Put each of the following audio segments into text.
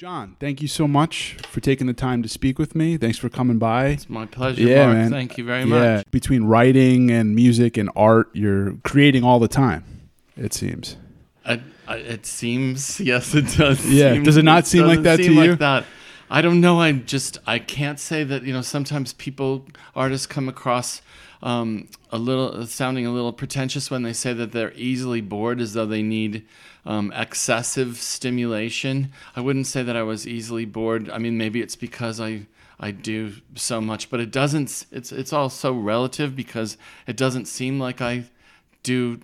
John, thank you so much for taking the time to speak with me. Thanks for coming by. It's my pleasure, Yeah, Mark. man. Thank you very Yeah, much. between writing and music and art, you're creating all the time. It seems. I, I, it seems, yes, it does. Yeah, seem- does it not seem like that to seem you? That. I don't know. I just I can't say that. You know, sometimes people, artists, come across um, a little sounding a little pretentious when they say that they're easily bored, as though they need um, excessive stimulation. I wouldn't say that I was easily bored. I mean, maybe it's because I I do so much, but it doesn't. It's it's all so relative because it doesn't seem like I do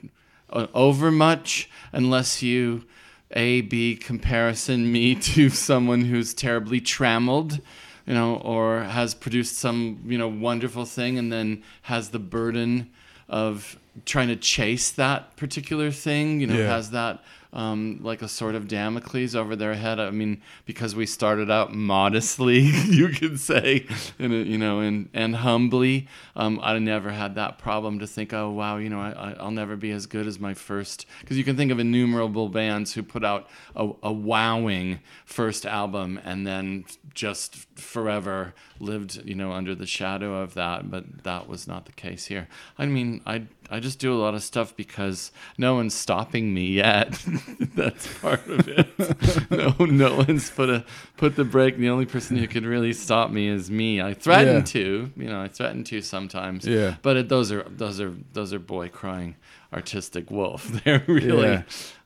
uh, over much unless you a b comparison me to someone who's terribly trammeled you know or has produced some you know wonderful thing and then has the burden of trying to chase that particular thing you know Yeah. has that um, like a sort of Damocles over their head. I mean, because we started out modestly, you could say, and you know, and and humbly. Um, I never had that problem to think, oh wow, you know, I, I- I'll never be as good as my first. Because you can think of innumerable bands who put out a, a wowing first album and then just forever lived, you know, under the shadow of that. But that was not the case here. I mean, I I just do a lot of stuff because no one's stopping me yet. That's part of it. no, no one's put a put the brake. The only person who could really stop me is me. I threaten Yeah. to, you know, I threaten to sometimes. Yeah. But it, those are those are those are boy crying artistic wolf. They're really, Yeah.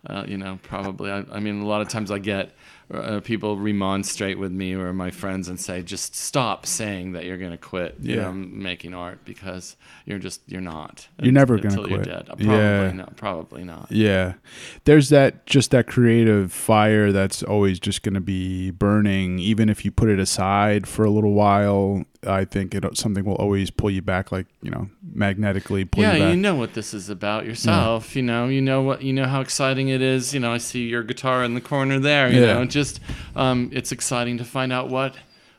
uh, you know, probably. I, I mean, a lot of times I get. Uh, people remonstrate with me or my friends and say, "Just stop saying that you're going to quit, you know, making art because you're just you're not. You're never gonna you're quit. dead. Uh, Probably Yeah. not. Probably not. Yeah. There's that just that creative fire that's always just going to be burning even if you put it aside for a little while. I think it something will always pull you back like, you know, magnetically pull yeah, you back. you know what this is about yourself. You know, you know what, you know how exciting it is. You know, I see your guitar in the corner there. You Yeah. know, just um, it's exciting to find out what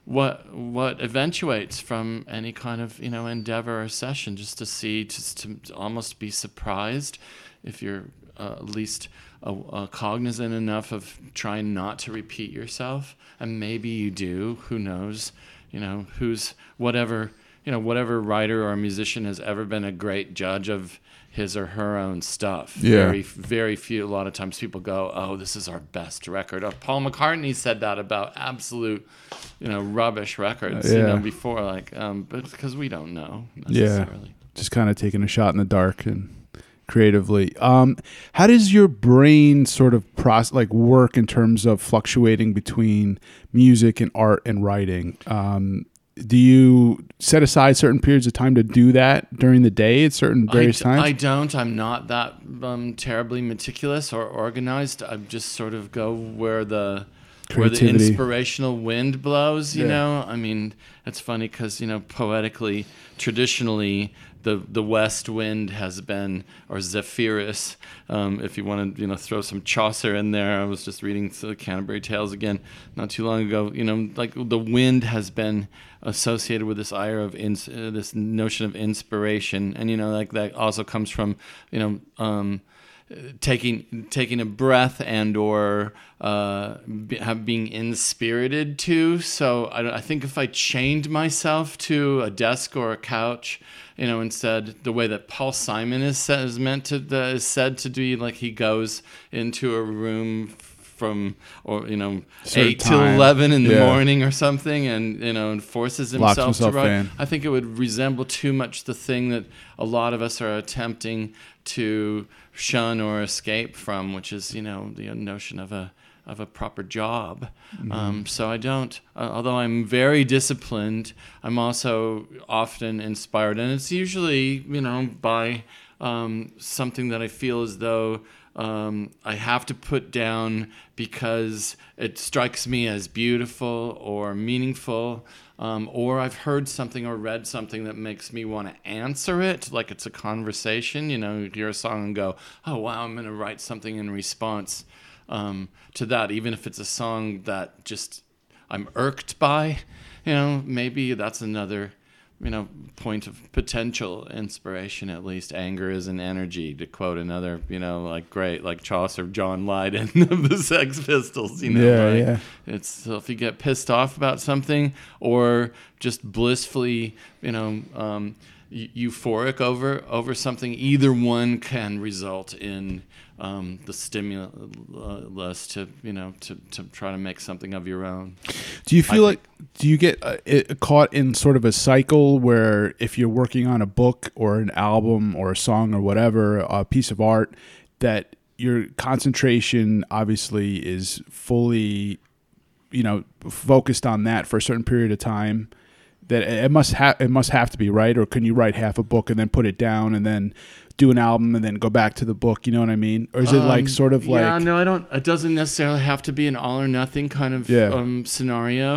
what what eventuates from any kind of you know endeavor or session. Just to see, just to almost be surprised if you're uh, at least uh, uh, cognizant enough of trying not to repeat yourself, and maybe you do. Who knows? You know, who's whatever you know, whatever writer or musician has ever been a great judge of his or her own stuff. Yeah. Very, very few. A lot of times people go, "Oh, this is our best record." Or Paul McCartney said that about absolute, you know, rubbish records. You Yeah. know, before like, um, but because we don't know Yeah. just kind of taking a shot in the dark and creatively. Um, how does your brain sort of process, like work in terms of fluctuating between music and art and writing? Um, do you set aside certain periods of time to do that during the day at certain various I, times? I don't. I'm not that um, terribly meticulous or organized. I just sort of go where the where the inspirational wind blows. You Yeah. know, I mean, it's funny because you know, poetically, traditionally, the the west wind has been or Zephyrus. Um, if you want to, you know, throw some Chaucer in there. I was just reading the Canterbury Tales again not too long ago. You know, like the wind has been associated with this ire of ins- uh, this notion of inspiration, and you know, like that also comes from you know. Um, taking taking a breath and or uh, be, have being inspirited to. So I, I think if I chained myself to a desk or a couch, you know, instead the way that Paul Simon is said, is meant to the, is said to be like he goes into a room from or you know Certain eight till time. eleven in the Yeah. morning or something and you know and forces himself, himself to write in. I think it would resemble too much the thing that a lot of us are attempting to shun or escape from, which is you know the notion of a of a proper job. Mm-hmm. Um, so I don't. Uh, although I'm very disciplined, I'm also often inspired, and it's usually you know by um, something that I feel as though um, I have to put down because it strikes me as beautiful or meaningful, um, or I've heard something or read something that makes me want to answer it, like it's a conversation. You know, you hear a song and go, "Oh wow, I'm going to write something in response um, to that," even if it's a song that just I'm irked by. You know, maybe that's another you know point of potential inspiration at least anger is an energy to quote another you know like great like chaucer john lydon of the sex pistols you know Yeah, right? yeah. it's so if you get pissed off about something or just blissfully you know um, euphoric over over something either one can result in um, the stimulus to you know to, to try to make something of your own Do you feel I like do you get uh, caught in sort of a cycle where if you're working on a book or an album or a song or whatever, a piece of art, that your concentration obviously is fully, you know, focused on that for a certain period of time? That it must have it must have to be right, or can you write half a book and then put it down and then do an album and then go back to the book? You know what I mean? Or is it like Um, sort of like yeah no i don't it doesn't necessarily have to be an all or nothing kind of Yeah. um, scenario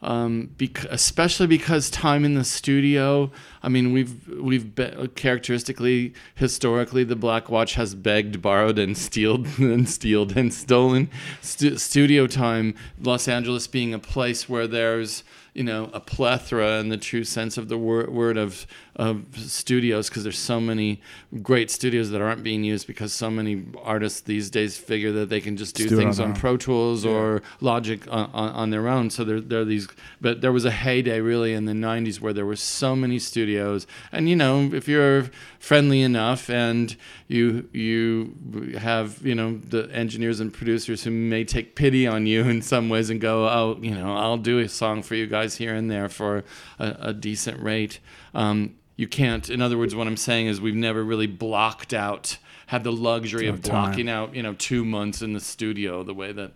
um, bec- especially because time in the studio i mean we've we've be- characteristically historically the black watch has begged borrowed and stealed and stealed and stolen Stu- studio time los angeles being a place where there's you know a plethora in the true sense of the word, word of of studios because there's so many great studios that aren't being used because so many artists these days figure that they can just do do things on on. Pro Tools or Logic on, on, on their own. So there, there are these, but there was a heyday really in the 90s where there were so many studios. And, you know, if you're friendly enough and you, you have, you know, the engineers and producers who may take pity on you in some ways and go, oh, you know, I'll do a song for you guys here and there for a, a decent rate. Um, you can't, in other words, what I'm saying is we've never really blocked out, had the luxury of time. blocking out, you know, two months in the studio the way that,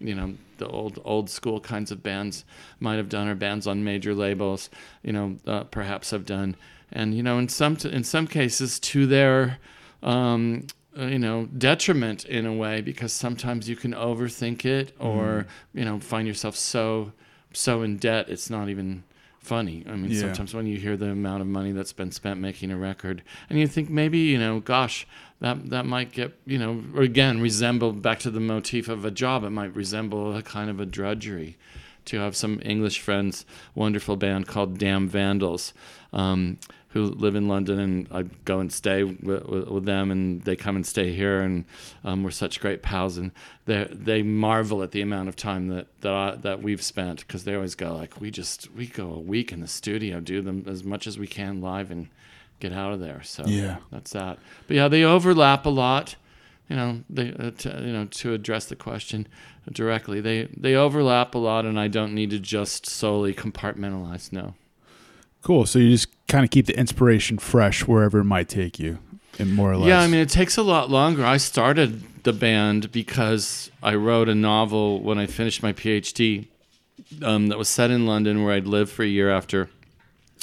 you know, the old old school kinds of bands might have done, or bands on major labels, you know, uh, perhaps have done, and you know, in some in some cases to their, um, uh, you know, detriment in a way because sometimes you can overthink it or you know find yourself so so in debt it's not even funny. I mean, Yeah. sometimes when you hear the amount of money that's been spent making a record, and you think maybe you know, gosh, that that might get you know, again, resemble back to the motif of a job. It might resemble a kind of a drudgery. To have some English friends, wonderful band called Damn Vandals, um, who live in London, and I go and stay with, with, with them, and they come and stay here, and um, we're such great pals, and they they marvel at the amount of time that that I, that we've spent because they always go like we just we go a week in the studio, do them as much as we can live, and get out of there. So Yeah. that's that. But yeah, they overlap a lot. You know, they uh, to, you know to address the question directly, they they overlap a lot, and I don't need to just solely compartmentalize. No. Cool. So you just kind of keep the inspiration fresh wherever it might take you, and more or less. Yeah, I mean, it takes a lot longer. I started the band because I wrote a novel when I finished my PhD um, that was set in London, where I'd lived for a year after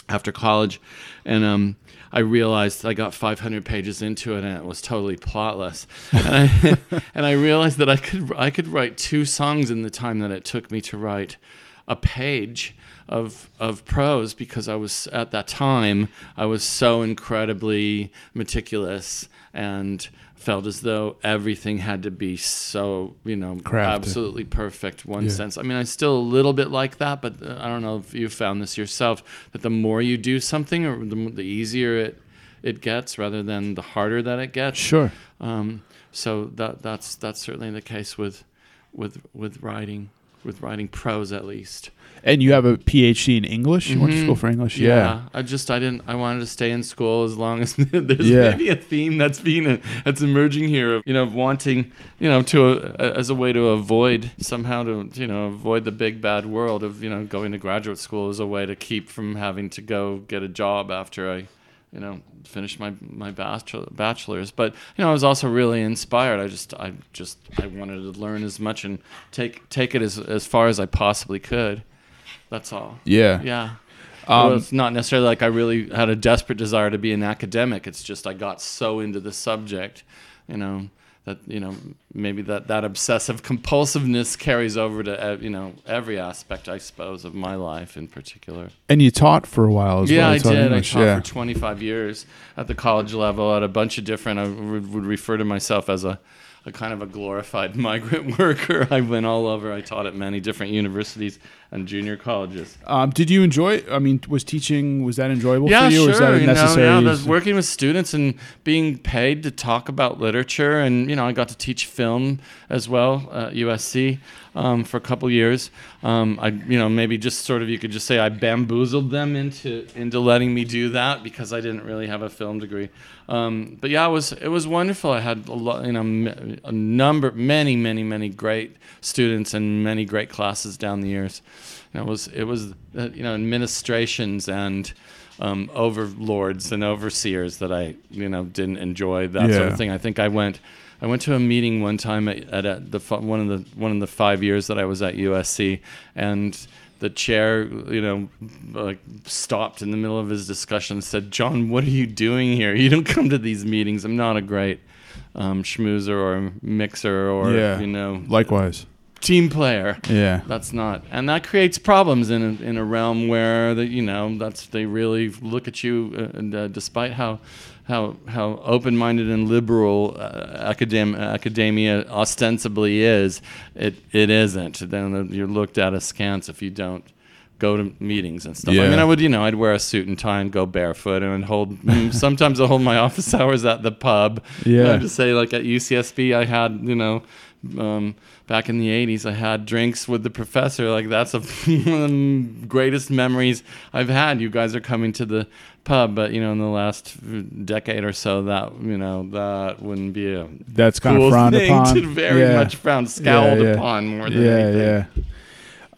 after college, and um, I realized I got 500 pages into it and it was totally plotless. And I, and I realized that I could I could write two songs in the time that it took me to write a page of of prose because I was at that time I was so incredibly meticulous and felt as though everything had to be so you know Crafted. absolutely perfect one Yeah. sense i mean i'm still a little bit like that but uh, i don't know if you found this yourself that the more you do something or the, the easier it it gets rather than the harder that it gets sure. um, so that that's that's certainly the case with with with writing with writing prose at least And you have a PhD in English. You went to school for English. Yeah. I just I didn't I wanted to stay in school as long as there's Yeah. maybe a theme that's being that's emerging here of you know wanting you know to uh, as a way to avoid somehow to you know avoid the big bad world of you know going to graduate school as a way to keep from having to go get a job after I you know finish my my bachelor, bachelor's but you know I was also really inspired I just I just I wanted to learn as much and take take it as as far as I possibly could that's all Yeah. yeah. Um, well, it's not necessarily like I really had a desperate desire to be an academic. It's just I got so into the subject, you know, that you know maybe that that obsessive compulsiveness carries over to uh, you know every aspect, I suppose, of my life in particular. And you taught for a while as yeah, well. I did. English, I taught yeah. for 25 years at the college level at a bunch of different. I would would refer to myself as a a kind of a glorified migrant worker. I went all over. I taught at many different universities and junior colleges. Um, did you enjoy? I mean, was teaching was that enjoyable yeah, for you? sure. or was that a you know, yeah, working with students and being paid to talk about literature, and you know, I got to teach film as well at USC um, for a couple years. Um, I, you know, maybe just sort of you could just say I bamboozled them into into letting me do that because I didn't really have a film degree. Um, but yeah, it was it was wonderful. I had a lot, you know, a number, many, many, many great students and many great classes down the years. And it was it was uh, you know administrations and um, overlords and overseers that I you know didn't enjoy that sort Yeah. of thing. I think I went I went to a meeting one time at, at, at the one of the one of the five years that I was at USC and. The chair, you know, like stopped in the middle of his discussion and said, "John, what are you doing here? You don't come to these meetings. I'm not a great um, schmoozer or mixer or Yeah. you know Likewise. Team player. Yeah. That's not, and that creates problems in a, in a realm where the, you know that's they really look at you, uh, and uh, despite how how how open-minded and liberal uh, academ- academia ostensibly is, it it isn't. Then you're looked at askance if you don't go to meetings and stuff. Yeah. I mean, I would, you know, I'd wear a suit and tie and go barefoot and hold. mm, sometimes I hold my office hours at the pub. Yeah. I have to say, like at UCSB, I had, you know, um, back in the '80s, I had drinks with the professor. Like that's a one of the greatest memories I've had. You guys are coming to the pub, but you know, in the last decade or so, that you know, that wouldn't be a That's kind cool of frowned thing upon. to very yeah. much frowned, scowled yeah. upon more than yeah, anything. yeah.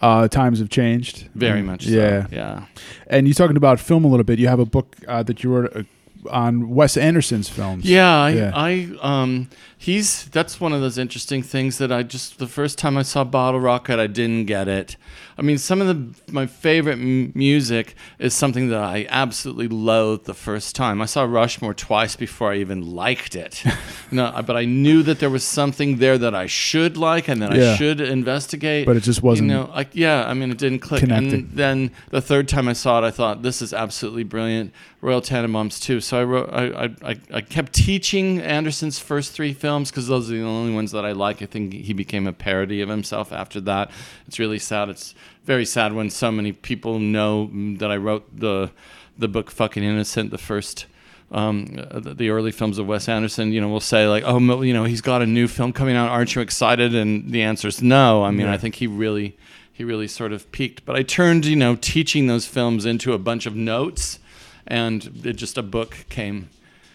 Uh, times have changed. Very much Yeah. so. Yeah. And you're talking about film a little bit. You have a book uh, that you wrote uh, on Wes Anderson's films. Yeah, I, Yeah. I, um, he's that's one of those interesting things that I just the first time I saw Bottle Rocket, I didn't get it. I mean, some of the my favorite m- music is something that I absolutely loathed the first time. I saw Rushmore twice before I even liked it. no, but I knew that there was something there that I should like and that Yeah. I should investigate. But it just wasn't You know, like yeah, I mean, it didn't click. connecting. And then the third time I saw it, I thought this is absolutely brilliant. Royal Tenenbaums too. So I wrote, I, I, I, I kept teaching Anderson's first three films because those are the only ones that I like. I think he became a parody of himself after that. It's really sad. It's very sad when so many people know that I wrote the the book Fucking Innocent, the first. Um, the the early films of Wes Anderson, you know, will say like, "Oh, you know, he's got a new film coming out. Aren't you excited?" And the answer is no. I mean, Yeah. I think he really, he really sort of peaked. But I turned, you know, teaching those films into a bunch of notes, and it just a book came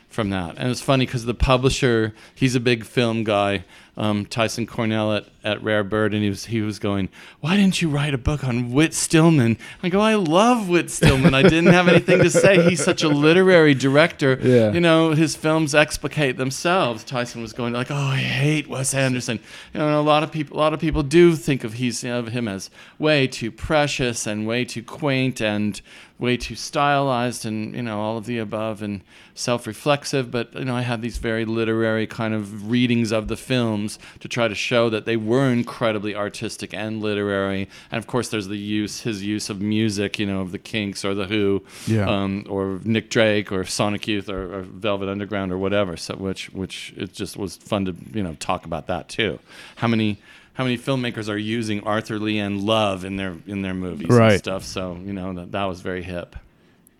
from that. And it's funny because the publisher, he's a big film guy, um, Tyson Cornell at, at Rare Bird, and he was he was going, "Why didn't you write a book on Whit Stillman?" I go, "I love Whit Stillman. I didn't have anything to say. He's such a literary director. Yeah. You know, his films explicate themselves." Tyson was going like, "Oh, I hate Wes Anderson." You know, and a lot of people, a lot of people do think of he's of him as way too precious and way too quaint and way too stylized and you know all of the above and self-reflexive but you know i had these very literary kind of readings of the films to try to show that they were incredibly artistic and literary and of course there's the use his use of music you know of the kinks or the who Yeah. um, or nick drake or sonic youth or, or velvet underground or whatever so which which it just was fun to you know talk about that too how many how many filmmakers are using Arthur Lee and Love in their in their movies Right. and stuff? So you know that, that was very hip.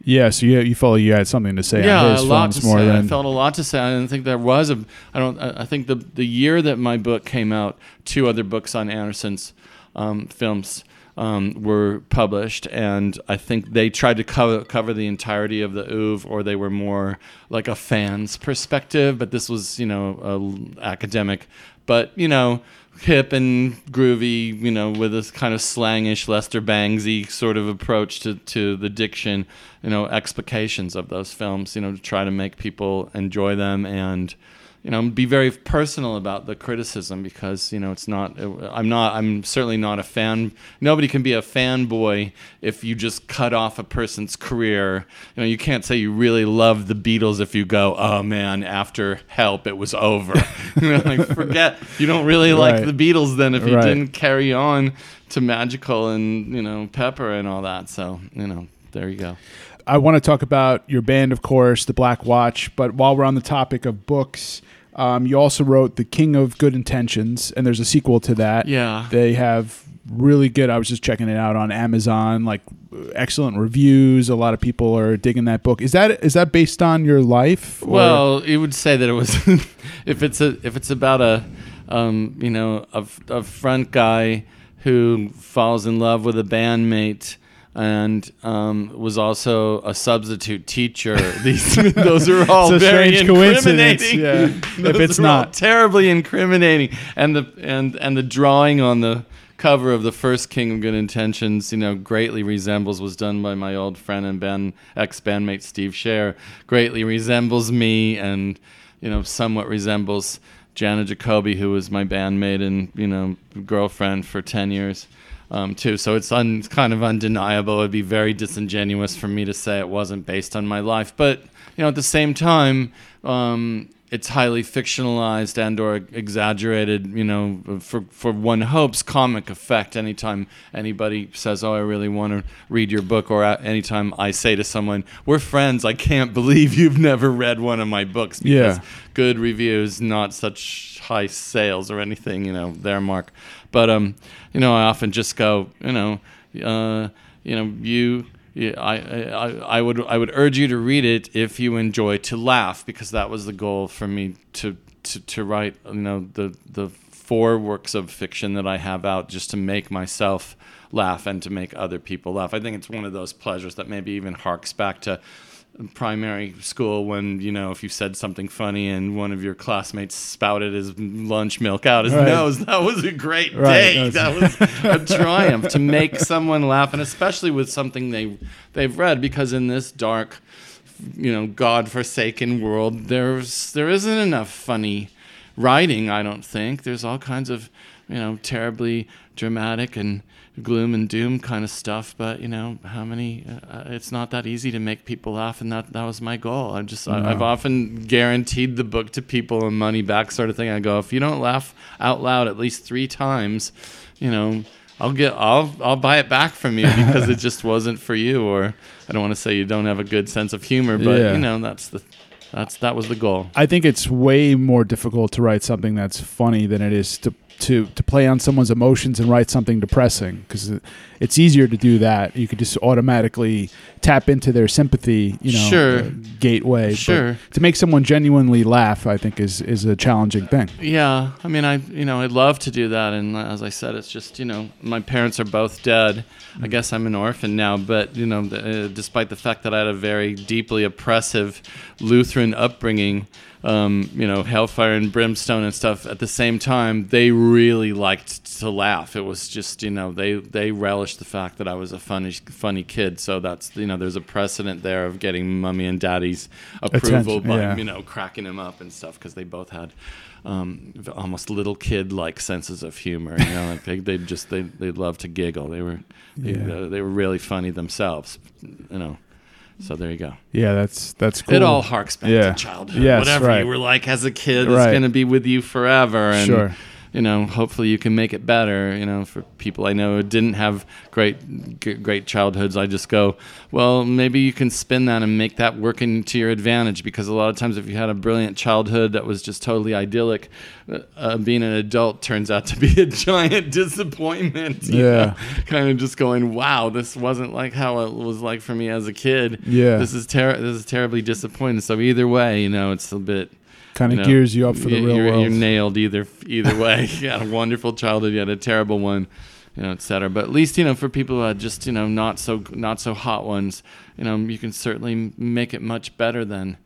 Yeah. So you you felt you had something to say yeah, on a lot to more say. than I felt a lot to say. I didn't think there was a. I don't. I I think the the year that my book came out, two other books on Anderson's um, films. Um, were published, and I think they tried to cover cover the entirety of the oeuvre, or they were more like a fan's perspective. But this was, you know, academic, but you know, hip and groovy, you know, with this kind of slangish Lester Bangsy sort of approach to, to the diction, you know, explications of those films, you know, to try to make people enjoy them and, you know, be very personal about the criticism because, you know, it's not, uh, I'm not, I'm certainly not a fan. Nobody can be a fanboy if you just cut off a person's career. You know, you can't say you really love the Beatles if you go, oh man, after Help, it was over. you know, like forget, you don't really like the Beatles then if you Right. didn't carry on to Magical and, you know, Pepper and all that. So, you know, there you go. I want to talk about your band, of course, the Black Watch. But while we're on the topic of books, Um, you also wrote The King of Good Intentions, and there's a sequel to that. Yeah. They have really good. I was just checking it out on Amazon. Like excellent reviews. A lot of people are digging that book. Is that is that based on your life? or- Well, you would say that it was if it's a if it's about a um, you know a, a front guy who falls in love with a bandmate and um, was also a substitute teacher. These those are all It's very incriminating. yeah, if it's not. terribly incriminating, and the and and the drawing on the cover of the first King of Good Intentions, you know, greatly resembles was done by my old friend and band ex bandmate Steve Scher. Greatly resembles me, and you know, somewhat resembles J'Anna Jacoby, who was my bandmate and you know girlfriend for ten years. Um, too, so it's un, it's kind of undeniable. It'd be very disingenuous for me to say it wasn't based on my life, but you know, at the same time, um, it's highly fictionalized and or exaggerated you know for for one hopes comic effect. Anytime anybody says oh i really want to read your book or anytime i say to someone we're friends. I can't believe you've never read one of my books because Yeah. good reviews not such high sales or anything you know their mark but um you know i often just go you know uh you know you I, I, I would I would urge you to read it if you enjoy to laugh because that was the goal for me to to, to write you know the the four works of fiction that I have out just to make myself laugh and to make other people laugh. I think it's one of those pleasures that maybe even harks back to primary school when you know if you said something funny and one of your classmates spouted his lunch milk out his Right. nose that was a great Right, day that's- that was a triumph to make someone laugh and especially with something they they've read because in this dark you know god-forsaken world there's there isn't enough funny writing i don't think there's all kinds of you know terribly dramatic and gloom and doom kind of stuff but you know how many uh, it's not that easy to make people laugh and that that was my goal. I just I, i've often guaranteed the book to people and money back sort of thing. I go if you don't laugh out loud at least three times you know I'll get I'll I'll buy it back from you because it just wasn't for you or I don't want to say you don't have a good sense of humor but Yeah. you know that's the that's that was the goal. I think it's way more difficult to write something that's funny than it is to to to play on someone's emotions and write something depressing because it's easier to do that. You could just automatically tap into their sympathy, you know, Sure. uh, gateway. But Sure. to make someone genuinely laugh, I think is is a challenging thing. Yeah, I mean, I you know I'd love to do that, and as I said, it's just you know my parents are both dead. I guess I'm an orphan now, but you know, the, uh, despite the fact that I had a very deeply oppressive Lutheran upbringing, um, you know, hellfire and brimstone and stuff. At the same time, they really liked to laugh. It was just you know they they relished the fact that I was a funny funny kid. So that's you know there's a precedent there of getting mummy and daddy's approval Attention, by yeah. you know cracking him up and stuff because they both had um, almost little kid like senses of humor. You know, like they they just they they love to giggle. They were they, Yeah. they were really funny themselves. You know, so there you go. Yeah, that's that's cool. It all harks back Yeah. to childhood. Yes, Whatever right. you were like as a kid is going to be with you forever. And, Sure. You know, hopefully you can make it better. You know, for people I know who didn't have great, g- great childhoods, I just go, well, maybe you can spin that and make that work into your advantage. Because a lot of times, if you had a brilliant childhood that was just totally idyllic, uh, uh, being an adult turns out to be a giant disappointment. you Yeah. know? kind of just going, wow, this wasn't like how it was like for me as a kid. Yeah. This is ter- this is terribly disappointing. So either way, you know, it's a bit kind of you know, gears you up for the real you're, world. You're nailed either either way. you had a wonderful childhood, you had a terrible one, you know, et cetera. But at least you know, for people who had just you know not so not so hot ones, you know, you can certainly make it much better than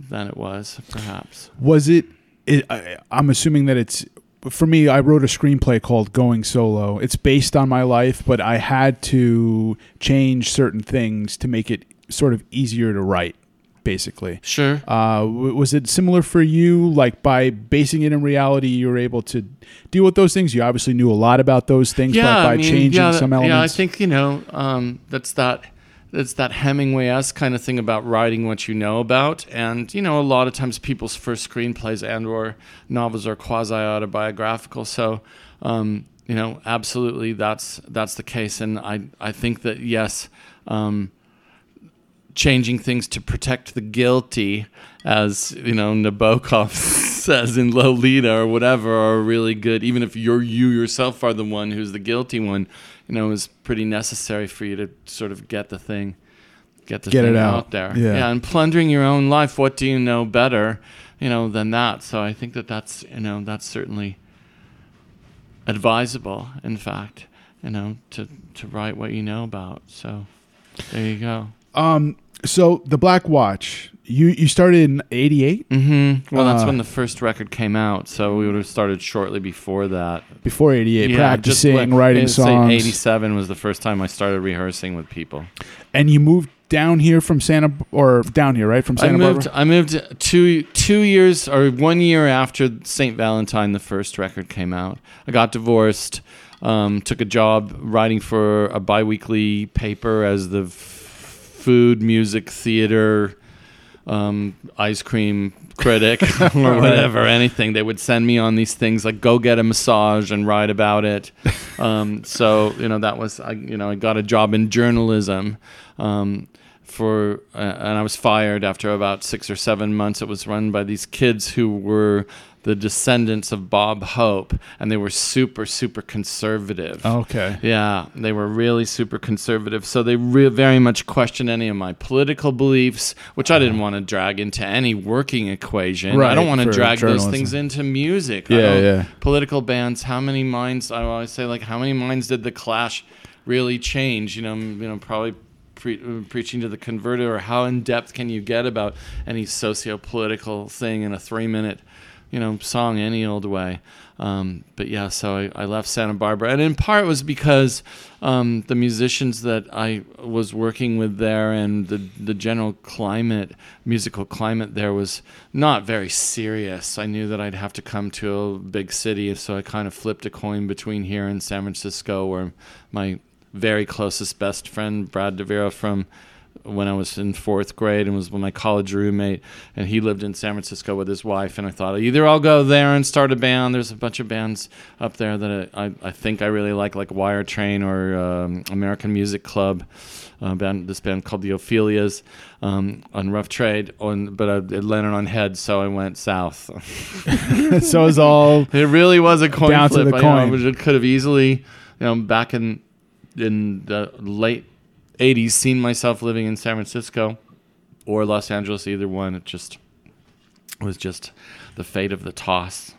than it was, perhaps. Was it, it I, I'm assuming that it's for me. I wrote a screenplay called Going Solo. It's based on my life, but I had to change certain things to make it sort of easier to write. Basically, Sure. uh, w- was it similar for you? Like by basing it in reality, you were able to deal with those things. You obviously knew a lot about those things, but by I mean, changing yeah, some elements. Yeah, I think you know um, that's that. That's that Hemingway-esque kind of thing about writing what you know about, and you know a lot of times people's first screenplays and/or novels are quasi-autobiographical. So, um, you know, absolutely, that's that's the case, and I I think that yes, um, changing things to protect the guilty, as you know Nabokov says in Lolita or whatever, are really good. Even if you're you yourself are the one who's the guilty one, you know, is pretty necessary for you to sort of get the thing, get the Get thing it out. there. Yeah. yeah, and plundering your own life. What do you know better, you know, than that? So I think that that's you know that's certainly advisable. In fact, you know, to to write what you know about. So there you go. Um, so the Black Watch, you you started in '88 Mm-hmm. Well, that's Uh, when the first record came out, so we would have started shortly before that. before '88, Yeah, practicing, like- writing songs, Eighty-seven was the first time I started rehearsing with people. and you moved down here from Santa or down here, right from Santa I moved. Barbara. I moved two two years or one year after Saint Valentine, the first record came out. I got divorced. Um, took a job writing for a biweekly paper as the food, music, theater, um, ice cream critic or whatever, anything. They would send me on these things like go get a massage and write about it. Um, so you know that was I, you know I got a job in journalism. Um, for uh, and I was fired after about six or seven months. It was run by these kids who were the descendants of Bob Hope, and they were super super conservative. Okay. Yeah, they were really super conservative. So they re- very much questioned any of my political beliefs, which I didn't want to drag into any working equation. Right, I don't want to drag those things into music. Yeah, yeah. Political bands, how many minds, I always say, like, how many minds did the Clash really change? You know, you know, probably. Pre- uh, preaching to the converted, or how in depth can you get about any socio-political thing in a three-minute you know, song any old way. Um, but yeah, so I, I left Santa Barbara, and in part was because um, the musicians that I was working with there and the the general climate, musical climate there was not very serious. I knew that I'd have to come to a big city, so I kind of flipped a coin between here and San Francisco, where my very closest best friend Brad DeVero from when I was in fourth grade and was with my college roommate, and he lived in San Francisco with his wife. And I thought either I'll go there and start a band. There's a bunch of bands up there that I, I, I think I really like, like Wire Train or um, American Music Club. Uh, band, this band called the Ophelias um, on Rough Trade, on, but I, it landed on Head, so I went south. so it's all It really was a coin Down to the I, know, coin. which it could have easily, you know, back in in the late '80s, seen myself living in San Francisco or Los Angeles. Either one, it just was just the fate of the toss.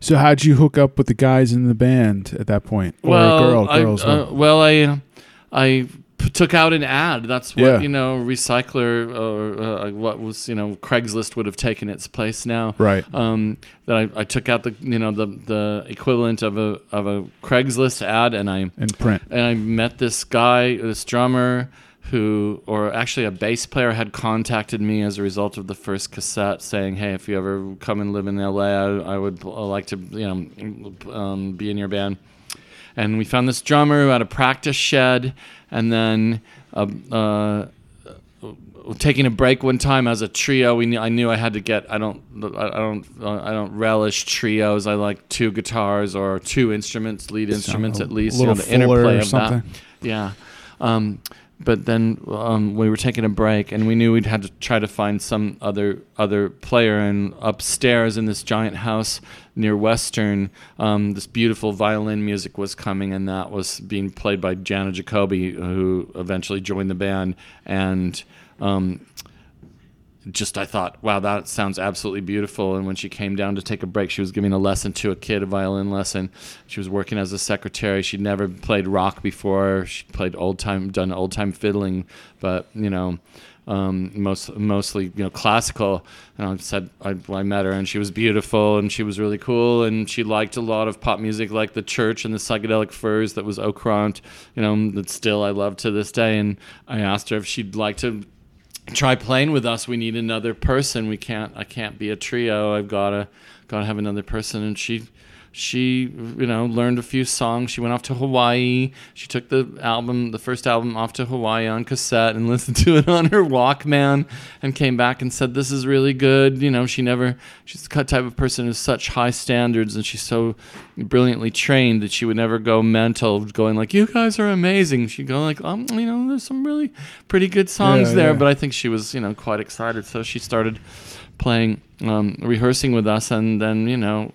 So how'd you hook up with the guys in the band at that point? Or well, girl, I, girls? uh, well, I I took out an ad. That's what Yeah. you know, recycler or uh, what was you know, Craigslist would have taken its place now. right. um, that I, I took out the you know the the equivalent of a of a Craigslist ad, and I In print. and I met this guy, this drummer who, or actually a bass player, had contacted me as a result of the first cassette, saying, "Hey, if you ever come and live in LA, I, I would uh, like to you know um, be in your band." And we found this drummer who had a practice shed, and then. Uh, uh, taking a break one time as a trio we knew, I knew I had to get I don't I don't I don't relish trios I like two guitars or two instruments lead instruments at least you know, the interplay or of something. that yeah um, but then um, we were taking a break and we knew we'd had to try to find some other other player. And upstairs in this giant house near Western um, this beautiful violin music was coming and that was being played by J'Anna Jacoby who eventually joined the band. And um, just I thought, wow, that sounds absolutely beautiful. And when she came down to take a break, she was giving a lesson to a kid, a violin lesson. She was working as a secretary. She'd never played rock before. She played old time, done old time fiddling, but you know, um, most mostly you know classical. And I said I, I met her, and she was beautiful, and she was really cool, and she liked a lot of pop music, like the Church and the Psychedelic Furs. That was Okront, you know, that still I love to this day. And I asked her if she'd like to try playing with us. We need another person. We can't. I can't be a trio. I've gotta gotta have another person. And she she you know learned a few songs. She went off to hawaii. She took the album the first album off to hawaii on cassette and listened to it on her walkman and came back and said this is really good. You know she never she's the type of person who's such high standards and she's so brilliantly trained that she would never go mental going like you guys are amazing. She'd go like um you know there's some really pretty good songs Yeah, there. yeah. but i think she was you know quite excited. So she started playing um, rehearsing with us and then you know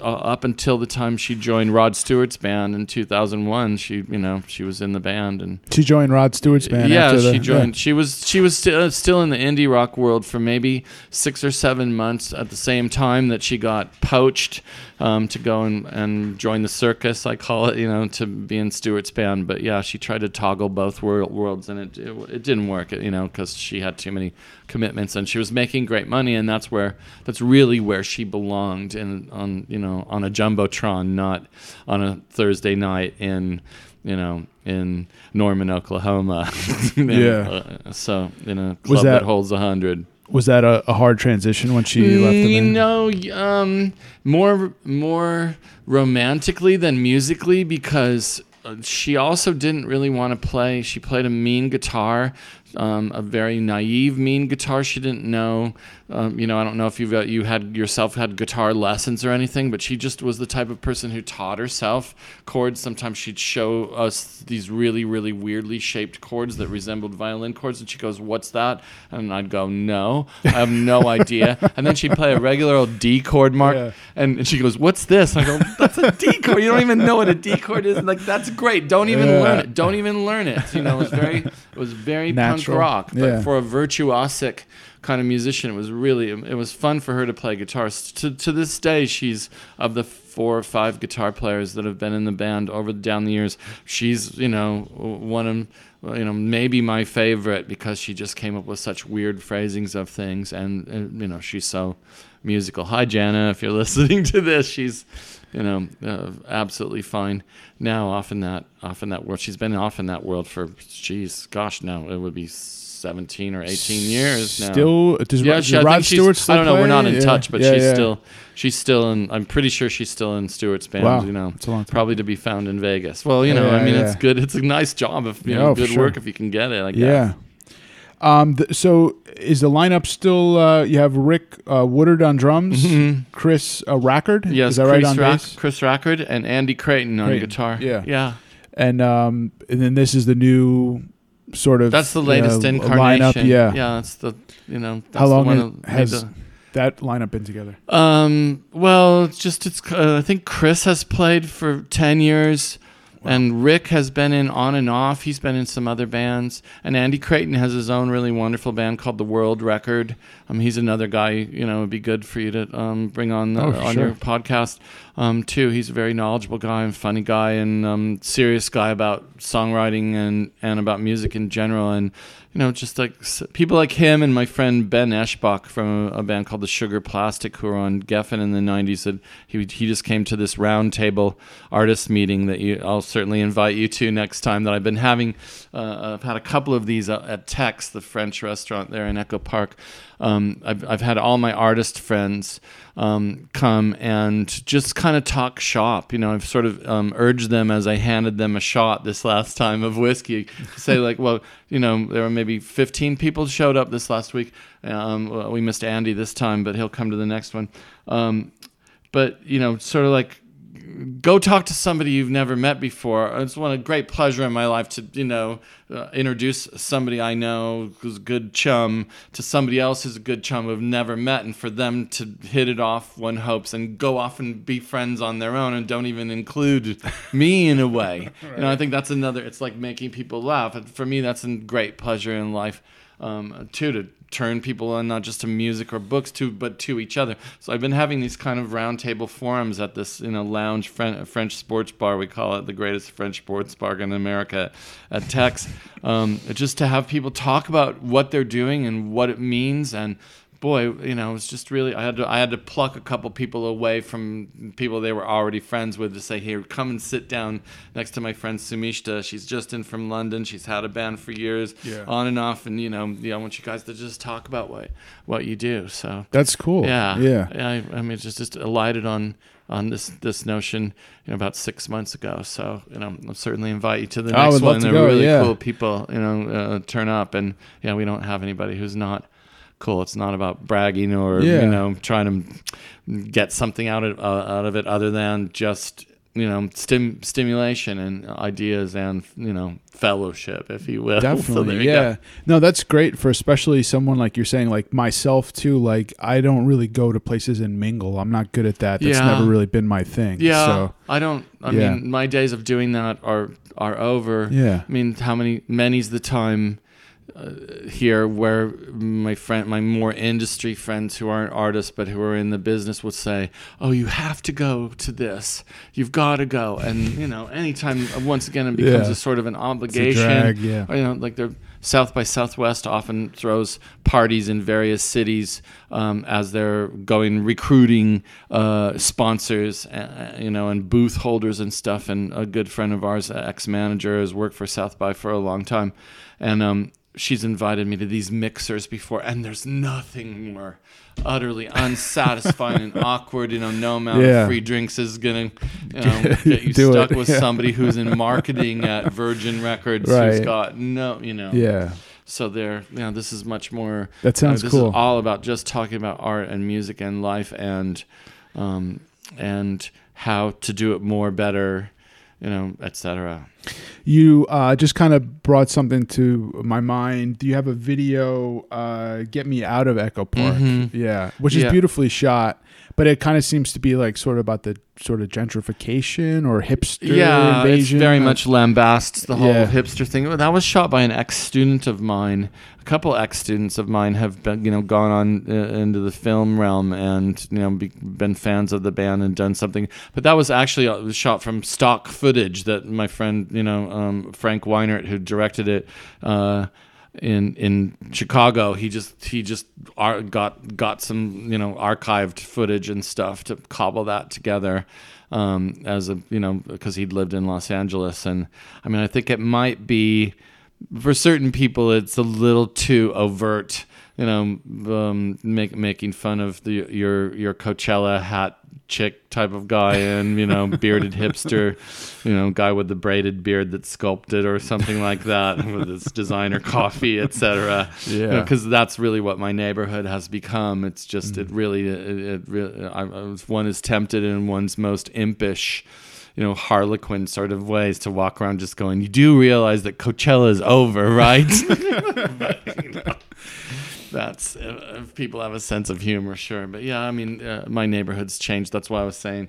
uh, up until the time she joined rod stewart's band in 2001 she you know she was in the band and She joined Rod Stewart's band. yeah the- she joined she was she was sti- uh, still in the indie rock world for maybe six or seven months at the same time that she got poached um, to go and, and join the circus i call it you know to be in stewart's band but yeah she tried to toggle both wor- worlds and it, it, it didn't work you know because she had too many commitments and she was making great money and that's where that's really where she belonged in on you know on a jumbotron not on a thursday night in you know in norman oklahoma You know, Yeah. uh, so in a club that, that- holds a hundred Was that a, a hard transition when she left the Mm, band? No, y- um, more more romantically than musically because uh, she also didn't really want to play. She played a mean guitar, um, a very naive mean guitar. She didn't know. Um, you know, I don't know if you've got, you had yourself had guitar lessons or anything, but she just was the type of person who taught herself chords. Sometimes she'd show us these really, really weirdly shaped chords that resembled violin chords, and she goes, "What's that?" And I'd go, "No, I have no idea." And then she'd play a regular old D chord mark, Yeah. and, and she goes, "What's this?" And I go, "That's a D chord. You don't even know what a D chord is." And like, that's great. Don't even Yeah. learn it. Don't even learn it. You know, it was very, it was very Natural. Punk rock. But Yeah. for a virtuosic kind of musician, it was really, it was fun for her to play guitar. To to this day, she's of the four or five guitar players that have been in the band over down the years. She's you know one of you know maybe my favorite because she just came up with such weird phrasings of things, and, and you know she's so musical. Hi, J'Anna, if you're listening to this, she's you know uh, absolutely fine now. Off in that off in that world, she's been off in that world for geez, gosh, now it would be. 17 or 18 years now. Still, does, Yeah, does she, Rod Stewart still I don't know. We're not in Yeah. touch, but Yeah, she's yeah. still she's still in. I'm pretty sure she's still in Stewart's band. Wow, You know, that's a long time. probably to be found in Vegas. Well, you know, I mean, it's good. It's a nice job if you know, good sure. work if you can get it. I guess. Yeah. Um. th- so is the lineup still? Uh, you have Rick uh, Woodard on drums, Mhm. Chris uh, Rackard. Yes, is that right on Rack- bass? Chris Rackard and Andy Creighton on Creighton, guitar. yeah. yeah. And um, and then this is the new sort of That's the you latest know, incarnation. lineup. Yeah. yeah. That's the you know. That's How long has the- that lineup been together? Um. Well, it's just it's. Uh, I think Chris has played for ten years, and Rick has been in on and off. He's been in some other bands, and Andy Creighton has his own really wonderful band called the World Record. Um, he's another guy. You know, it'd be good for you to um bring on the, Oh, on sure. your podcast. Um, too. He's a very knowledgeable guy and funny guy and um serious guy about songwriting and and about music in general and you know, just like people like him and my friend Ben Eshbach from a, band called the Sugarplastic, who were on Geffen in the '90s. That he he just came to this roundtable artist meeting that you I'll certainly invite you to next time. That I've been having. Uh, I've had a couple of these at, at Taix, the French restaurant there in Echo Park. Um, I've I've had all my artist friends um, come and just kind of talk shop. You know, I've sort of um, urged them as I handed them a shot this last time of whiskey to say like, well, you know, there were maybe 15 people showed up this last week. Um, well, we missed Andy this time, but he'll come to the next one. Um, but you know, sort of like go talk to somebody you've never met before. It's one a great pleasure in my life to you know uh, introduce somebody I know who's a good chum to somebody else who's a good chum who've never met, and for them to hit it off. One hopes and go off and be friends on their own, and don't even include me in a way. You know, I think that's another. It's like making people laugh. And for me, that's a great pleasure in life um, too to turn people on not just to music or books to but to each other. So i've been having these kind of roundtable forums at this you know lounge Fren- french sports bar we call it the greatest french sports bar in america at Taix. Um, just to have people talk about what they're doing and what it means and boy, you know, it was just really I had to I had to pluck a couple people away from people they were already friends with to say, here, come and sit down next to my friend Sumishta. She's just in from London. She's had a band for years, Yeah. on and off, and you know, yeah, I want you guys to just talk about what what you do. So That's cool. yeah, Yeah. I, I mean, just just alighted on on this this notion, you know, about six months ago. So you know, I'll certainly invite you to the next one. They're go, really yeah. cool people, you know, uh, turn up, and yeah, we don't have anybody who's not cool. It's not about bragging or Yeah. you know trying to get something out of uh, out of it other than just you know stim- stimulation and ideas and you know fellowship, if you will. So Definitely, you go. yeah. No, that's great for especially someone like you're saying, like myself too. Like I don't really go to places and mingle. I'm not good at that. That's Yeah. never really been my thing. Yeah, So I don't. I Yeah. mean, my days of doing that are are over. yeah. I mean, how many? Many's the time uh, here where my friend, my more industry friends who aren't artists but who are in the business would say, "Oh, you have to go to this. You've got to go." And you know, anytime once again it becomes Yeah. a sort of an obligation. drag, yeah. Or, you know, like the South by Southwest often throws parties in various cities um, as they're going recruiting uh, sponsors, uh, you know, and booth holders and stuff. And a good friend of ours, ex manager, has worked for South by for a long time, and um, she's invited me to these mixers before, and there's nothing more utterly unsatisfying and awkward. You know, no amount Yeah. of free drinks is gonna you know, get you stuck it, with yeah. somebody who's in marketing at Virgin Records Right. who's got no, you know. Yeah. So there, you know, this is much more. That sounds this cool. Is all about just talking about art and music and life and, um, and how to do it more, better, you know, etc. You uh, just kind of brought something to my mind. Do you have a video, uh, "Get Me Out of Echo Park"? Mhm. Yeah, which is Yeah. beautifully shot, but it kind of seems to be like sort of about the sort of gentrification or hipster Yeah, invasion. it's very much lambasts the whole Yeah. hipster thing. That was shot by an ex-student of mine. A couple ex-students of mine have been, you know, gone on uh, into the film realm and you know be, been fans of the band and done something. But that was actually uh, shot from stock footage that my friend, you know, um, Frank Weinert, who directed it. Uh, in in Chicago. He just he just got got some you know archived footage and stuff to cobble that together um, as a you know because he'd lived in Los Angeles and I mean I think it might be for certain people it's a little too overt you know um, make, making fun of the your your Coachella hat chick type of guy and you know bearded hipster you know guy with the braided beard that's sculpted or something like that with his designer coffee etc Yeah. because that's really what my neighborhood has become. It's just it really it, it really I, I was- one is tempted in one's most impish you know harlequin sort of ways to walk around just going you do realize that coachella is over right? But, you know, that's uh, if people have a sense of humor sure. But yeah i mean uh, my neighborhood's changed. That's why i was saying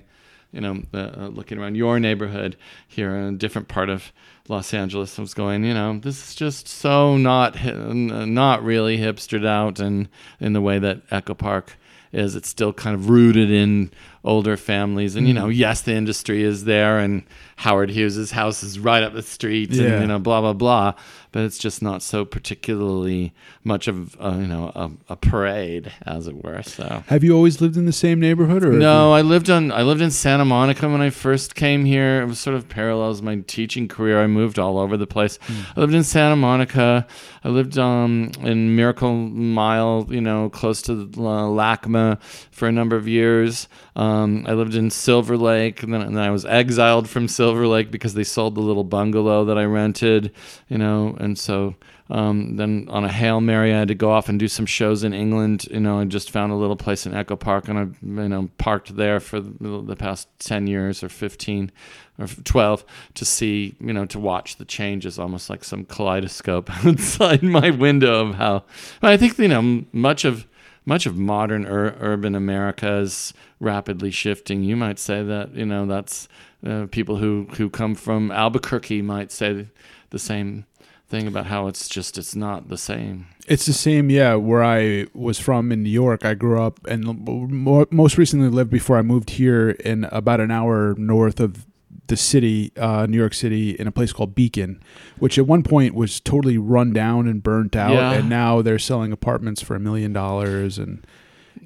you know uh, uh, looking around your neighborhood here in a different part of los angeles i was going you know this is just so not not really hipstered out and in the way that echo park is. It's still kind of rooted in older families and you know yes the industry is there and howard hughes's house is right up the street Yeah. and you know blah blah blah but it's just not so particularly much of uh, you know a, a parade as it were so Have you always lived in the same neighborhood, or no, I lived on I lived in Santa Monica when I first came here. It was sort of parallels my teaching career. I moved all over the place. I lived in Santa Monica. I lived um, in Miracle Mile, you know, close to uh, LACMA for a number of years. Um, I lived in Silver Lake, and then, and then I was exiled from Silver Lake because they sold the little bungalow that I rented, you know, and so um, then on a hail mary, I had to go off and do some shows in England. You know, I just found a little place in Echo Park, and I, you know, parked there for the, the past ten years or fifteen or twelve to see, you know, to watch the changes, almost like some kaleidoscope outside my window of how. I think you know much of much of modern ur- urban America is rapidly shifting. You might say that you know that's uh, people who who come from Albuquerque might say the same thing about how it's just it's not the same. It's the same, yeah. Where I was from in New York, I grew up and mo- most recently lived before I moved here in about an hour north of the city, uh, New York City, in a place called Beacon, which at one point was totally run down and burnt out, Yeah. and now they're selling apartments for a million dollars, and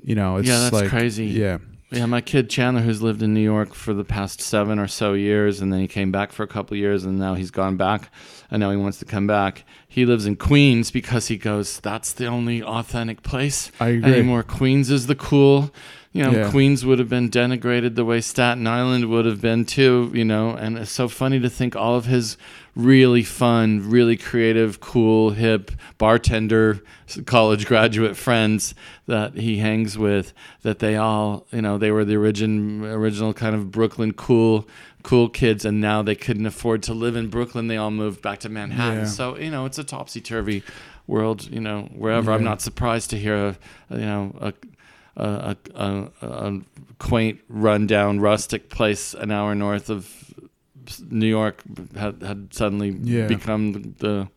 you know, it's Yeah, that's like crazy. Yeah, Yeah, my kid Chandler, who's lived in New York for the past seven or so years, and then he came back for a couple years, and now he's gone back, and now he wants to come back. He lives in Queens because he goes, that's the only authentic place I agree. anymore. Queens is the cool. You know, Yeah. Queens would have been denigrated the way Staten Island would have been too. You know, and it's so funny to think all of his really fun, really creative, cool, hip bartender, college graduate friends that he hangs with, that they all, you know, they were the origin, original kind of Brooklyn cool, cool kids, and now they couldn't afford to live in Brooklyn. They all moved back to Manhattan. Yeah. So you know, it's a topsy turvy world. You know, wherever. I'm not surprised to hear a, a, you know, a a, a, a, quaint, rundown, rustic place an hour north of New York had, had suddenly Yeah. become the,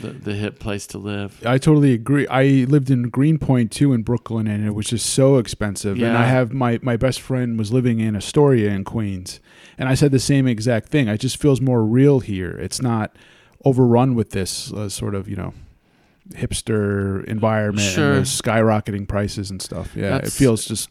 the the hip place to live. I totally agree. I lived in Greenpoint too in Brooklyn, and it was just so expensive. And I have my my best friend was living in Astoria in Queens, and I said the same exact thing. It just feels more real here. It's not overrun with this uh, sort of you know hipster environment Sure. and skyrocketing prices and stuff. Yeah, it feels just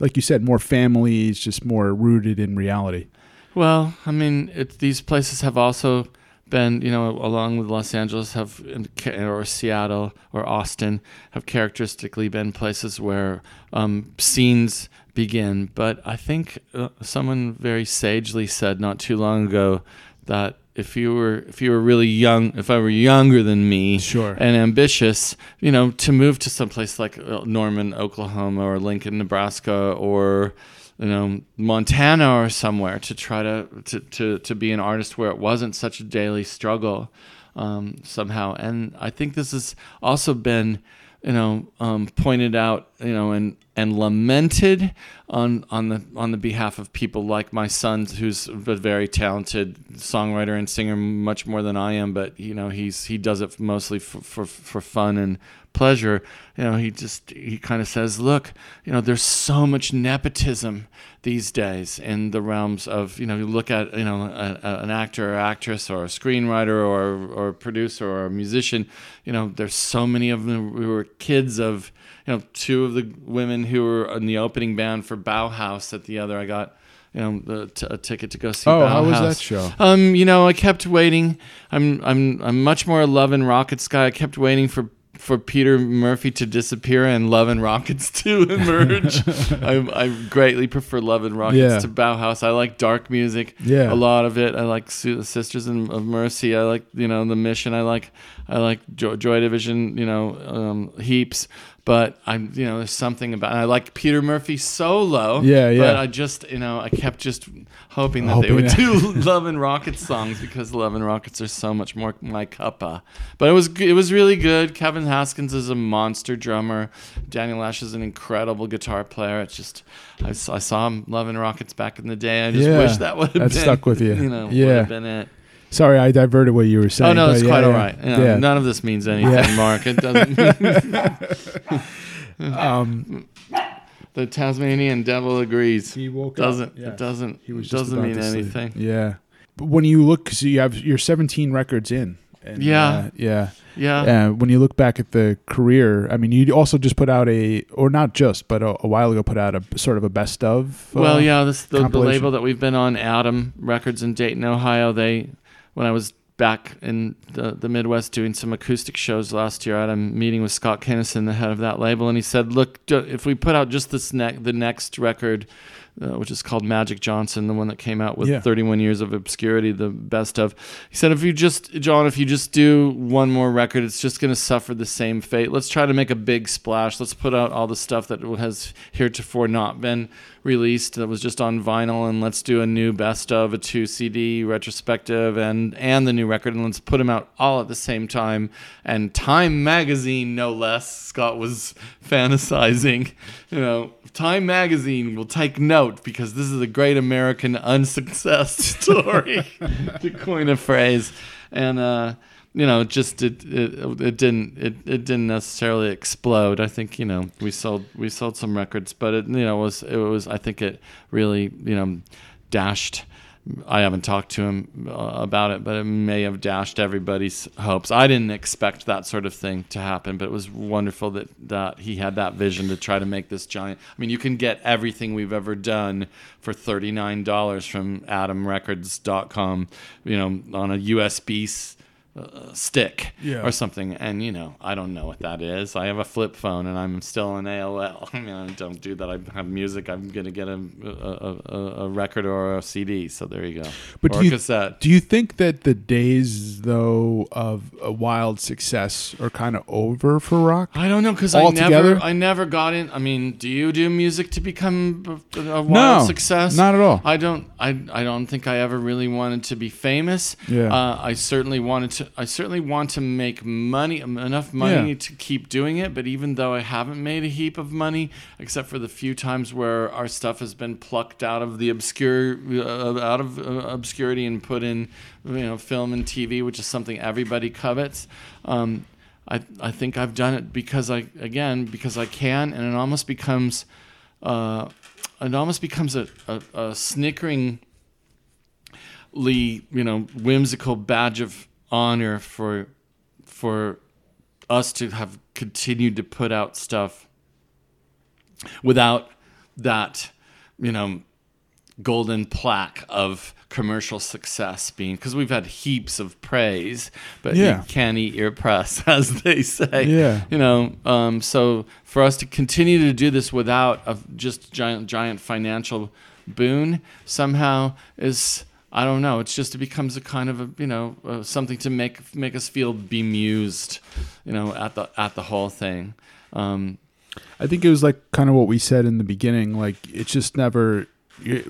like you said, more families, just more rooted in reality. Well, I mean, it, these places have also been, you know, along with Los Angeles, have or Seattle or Austin, have characteristically been places where um, scenes begin. But I think uh, someone very sagely said not too long ago that if you were if you were really young, if I were younger than me, Sure. and ambitious, you know, to move to someplace like uh, Norman, Oklahoma, or Lincoln, Nebraska, or you know, Montana or somewhere to try to to to, to be an artist where it wasn't such a daily struggle um, somehow. And I think this has also been, you know, um, pointed out, you know, and and lamented on on the on the behalf of people like my son, who's a very talented songwriter and singer, much more than I am. But you know, he's he does it mostly for for, for fun and pleasure. You know, he just he kind of says, look, you know, there's so much nepotism these days in the realms of you know you look at you know a, a, an actor or actress or a screenwriter or or a producer or a musician you know there's so many of them who were kids of you know two of the women who were in the opening band for Bauhaus at the other I got you know the t- a ticket to go see Oh, Bauhaus. how was that show? Um, you know, I kept waiting. I'm I'm I'm much more a Love and Rockets guy. I kept waiting for for Peter Murphy to disappear and Love and Rockets to emerge. I, I greatly prefer Love and Rockets Yeah. to Bauhaus. I like dark music. Yeah. a lot of it. I like Su- Sisters of Mercy. I like you know the Mission. I like I like Jo- Joy Division. You know um, heaps. But I'm you know there's something about. I like Peter Murphy solo. Yeah, yeah. But I just you know I kept just hoping that they would that- do Love and Rockets songs because Love and Rockets are so much more my cuppa. But it was it was really good. Kevin Haskins is a monster drummer. Daniel Ash is an incredible guitar player. It's just I saw him Love and Rockets back in the day. I just Yeah, wish that would have that been stuck with you. You know, Yeah. would have been it. Sorry, I diverted what you were saying. oh no, it's yeah, quite yeah. all right. Know, Yeah. None of this means anything, Yeah. Mark. It doesn't. Um, the Tasmanian devil agrees. he woke Doesn't up. Yeah. it doesn't He was it doesn't mean anything. Yeah. But when you look, so you have you're 17 records in. And, Yeah. uh, yeah. Yeah. Uh, when you look back at the career, I mean, you also just put out a, or not just, but a, a while ago, put out a sort of a best of. uh, Well, yeah, this the, the label that we've been on, ATOM Records in Dayton, Ohio. They, when I was back in the, the Midwest doing some acoustic shows last year, I had a meeting with Scott Kinnison, the head of that label, and he said, "Look, if we put out just this ne- the next record." Uh, which is called Magic Johnson, the one that came out with Yeah. 31 years of obscurity, the best of. He said, if you just, John, if you just do one more record, it's just going to suffer the same fate. Let's try to make a big splash. Let's put out all the stuff that has heretofore not been released that was just on vinyl, and let's do a new best of, a two CD retrospective, and and the new record, and let's put them out all at the same time. And Time Magazine, no less, Scott was fantasizing, you know. Time Magazine will take note because this is a great American unsuccess story, to coin a phrase. And uh, you know, just it, it it didn't it, it didn't necessarily explode. I think you know we sold we sold some records, but it you know was it was I think it really you know dashed I haven't talked to him uh, about it, but it may have dashed everybody's hopes. I didn't expect that sort of thing to happen, but it was wonderful that, that he had that vision to try to make this giant. I mean, you can get everything we've ever done for $39 from atomrecords.com, you know, on a USB uh, stick Yeah. or something. And, you know, I don't know what that is. I have a flip phone and I'm still on AOL. I mean, I don't do that. I have music. I'm going to get a, a, a, a record or a CD. So there you go. But or do you- cassette. Do you think that the days though of a wild success are kind of over for rock? I don't know because I never, I never got in. I mean, do you do music to become a, a wild No, success? not at all. I don't. I, I don't think I ever really wanted to be famous. Yeah. Uh, I certainly wanted to. I certainly want to make money, enough money Yeah. to keep doing it. But even though I haven't made a heap of money, except for the few times where our stuff has been plucked out of the obscure, uh, out of uh, obscurity and put in, you know, film and TV, which is something everybody covets. Um, I I think I've done it because I again because I can, and it almost becomes, uh, it almost becomes a, a, a snickering you know whimsical badge of honor for for us to have continued to put out stuff without that you know golden plaque of commercial success being because we've had heaps of praise but Yeah. you can't eat your press as they say Yeah. you know um, so for us to continue to do this without a just giant giant financial boon somehow is I don't know. It's just it becomes a kind of a you know uh, something to make make us feel bemused, you know, at the at the whole thing. Um, I think it was like kind of what we said in the beginning. Like it's just never you're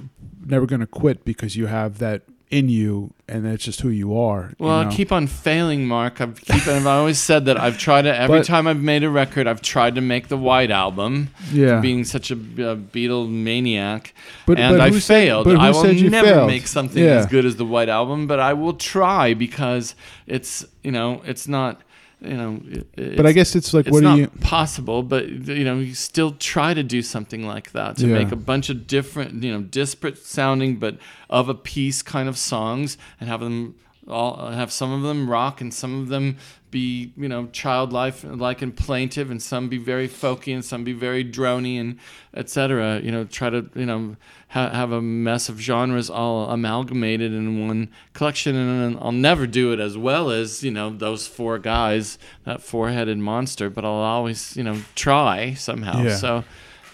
never going to quit because you have that in you, and that's just who you are. you well, know? I keep on failing, Mark. I've keep, I've always said that I've tried to every But- time I've made a record, I've tried to make the White Album. yeah. Being such a, a Beatle maniac, But- and but I said- failed. but I will said you never failed? make something Yeah. as good as the White Album, but I will try because it's you know it's not you know. it- but I guess it's like, it's what do you? possible, but you know, you still try to do something like that to Yeah. make a bunch of different, you know, disparate sounding but of a piece kind of songs and have them all have some of them rock and some of them be, you know, childlike like and plaintive and some be very folky and some be very drony and etc. You know, try to, you know, ha- have a mess of genres all amalgamated in one collection and I'll never do it as well as, you know, those four guys, that four-headed monster, but I'll always, you know, try somehow. Yeah. So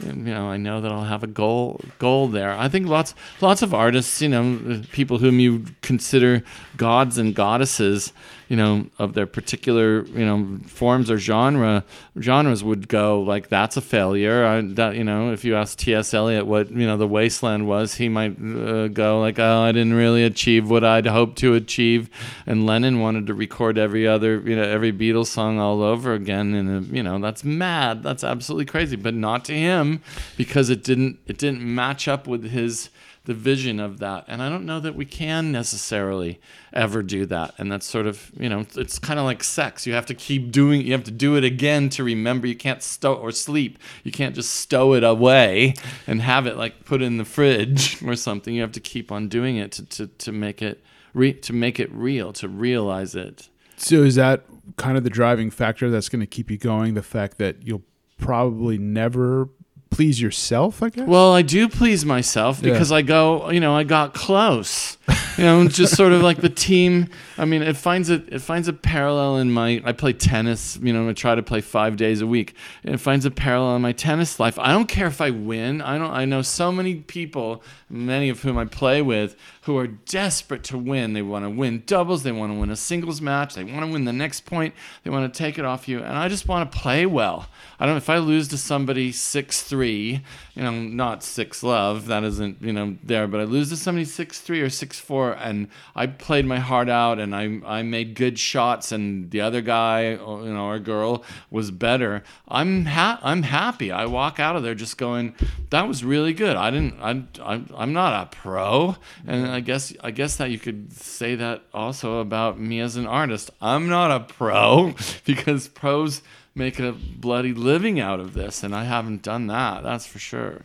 you know, I know that I'll have a goal goal there. I think lots lots of artists, you know, people whom you consider gods and goddesses, you know, of their particular, you know, forms or genre genres would go like that's a failure. I, that you know, if you ask T.S. Eliot what you know the wasteland was, he might uh, go like, oh, I didn't really achieve what I'd hoped to achieve. And Lennon wanted to record every other, you know, every Beatles song all over again, and uh, you know, that's mad. That's absolutely crazy, but not to him because it didn't it didn't match up with his the vision of that. And I don't know that we can necessarily ever do that. And that's sort of, you know, it's kind of like sex. You have to keep doing you have to do it again to remember. You can't stow or sleep. You can't just stow it away and have it like put in the fridge or something. You have to keep on doing it to to, to make it re- to make it real, to realize it. So is that kind of the driving factor that's going to keep you going? The fact that you'll probably never please yourself, I guess. Well, I do please myself Yeah. because I go, you know, I got close. You know, just sort of like the team. I mean, it finds a it finds a parallel in my. I play tennis. You know, I try to play five days a week. And it finds a parallel in my tennis life. I don't care if I win. I don't. I know so many people, many of whom I play with, who are desperate to win. They want to win doubles. They want to win a singles match. They want to win the next point. They want to take it off you. And I just want to play well. I don't. If I lose to somebody six three, you know, not six love. That isn't you know there. But I lose to somebody six three or six four, and I played my heart out, and I I made good shots, and the other guy, you know, or girl was better. I'm ha- I'm happy. I walk out of there just going, that was really good. I didn't. I, I'm, I'm not a pro, and I guess I guess that you could say that also about me as an artist. I'm not a pro because pros make a bloody living out of this, and I haven't done that. That's for sure.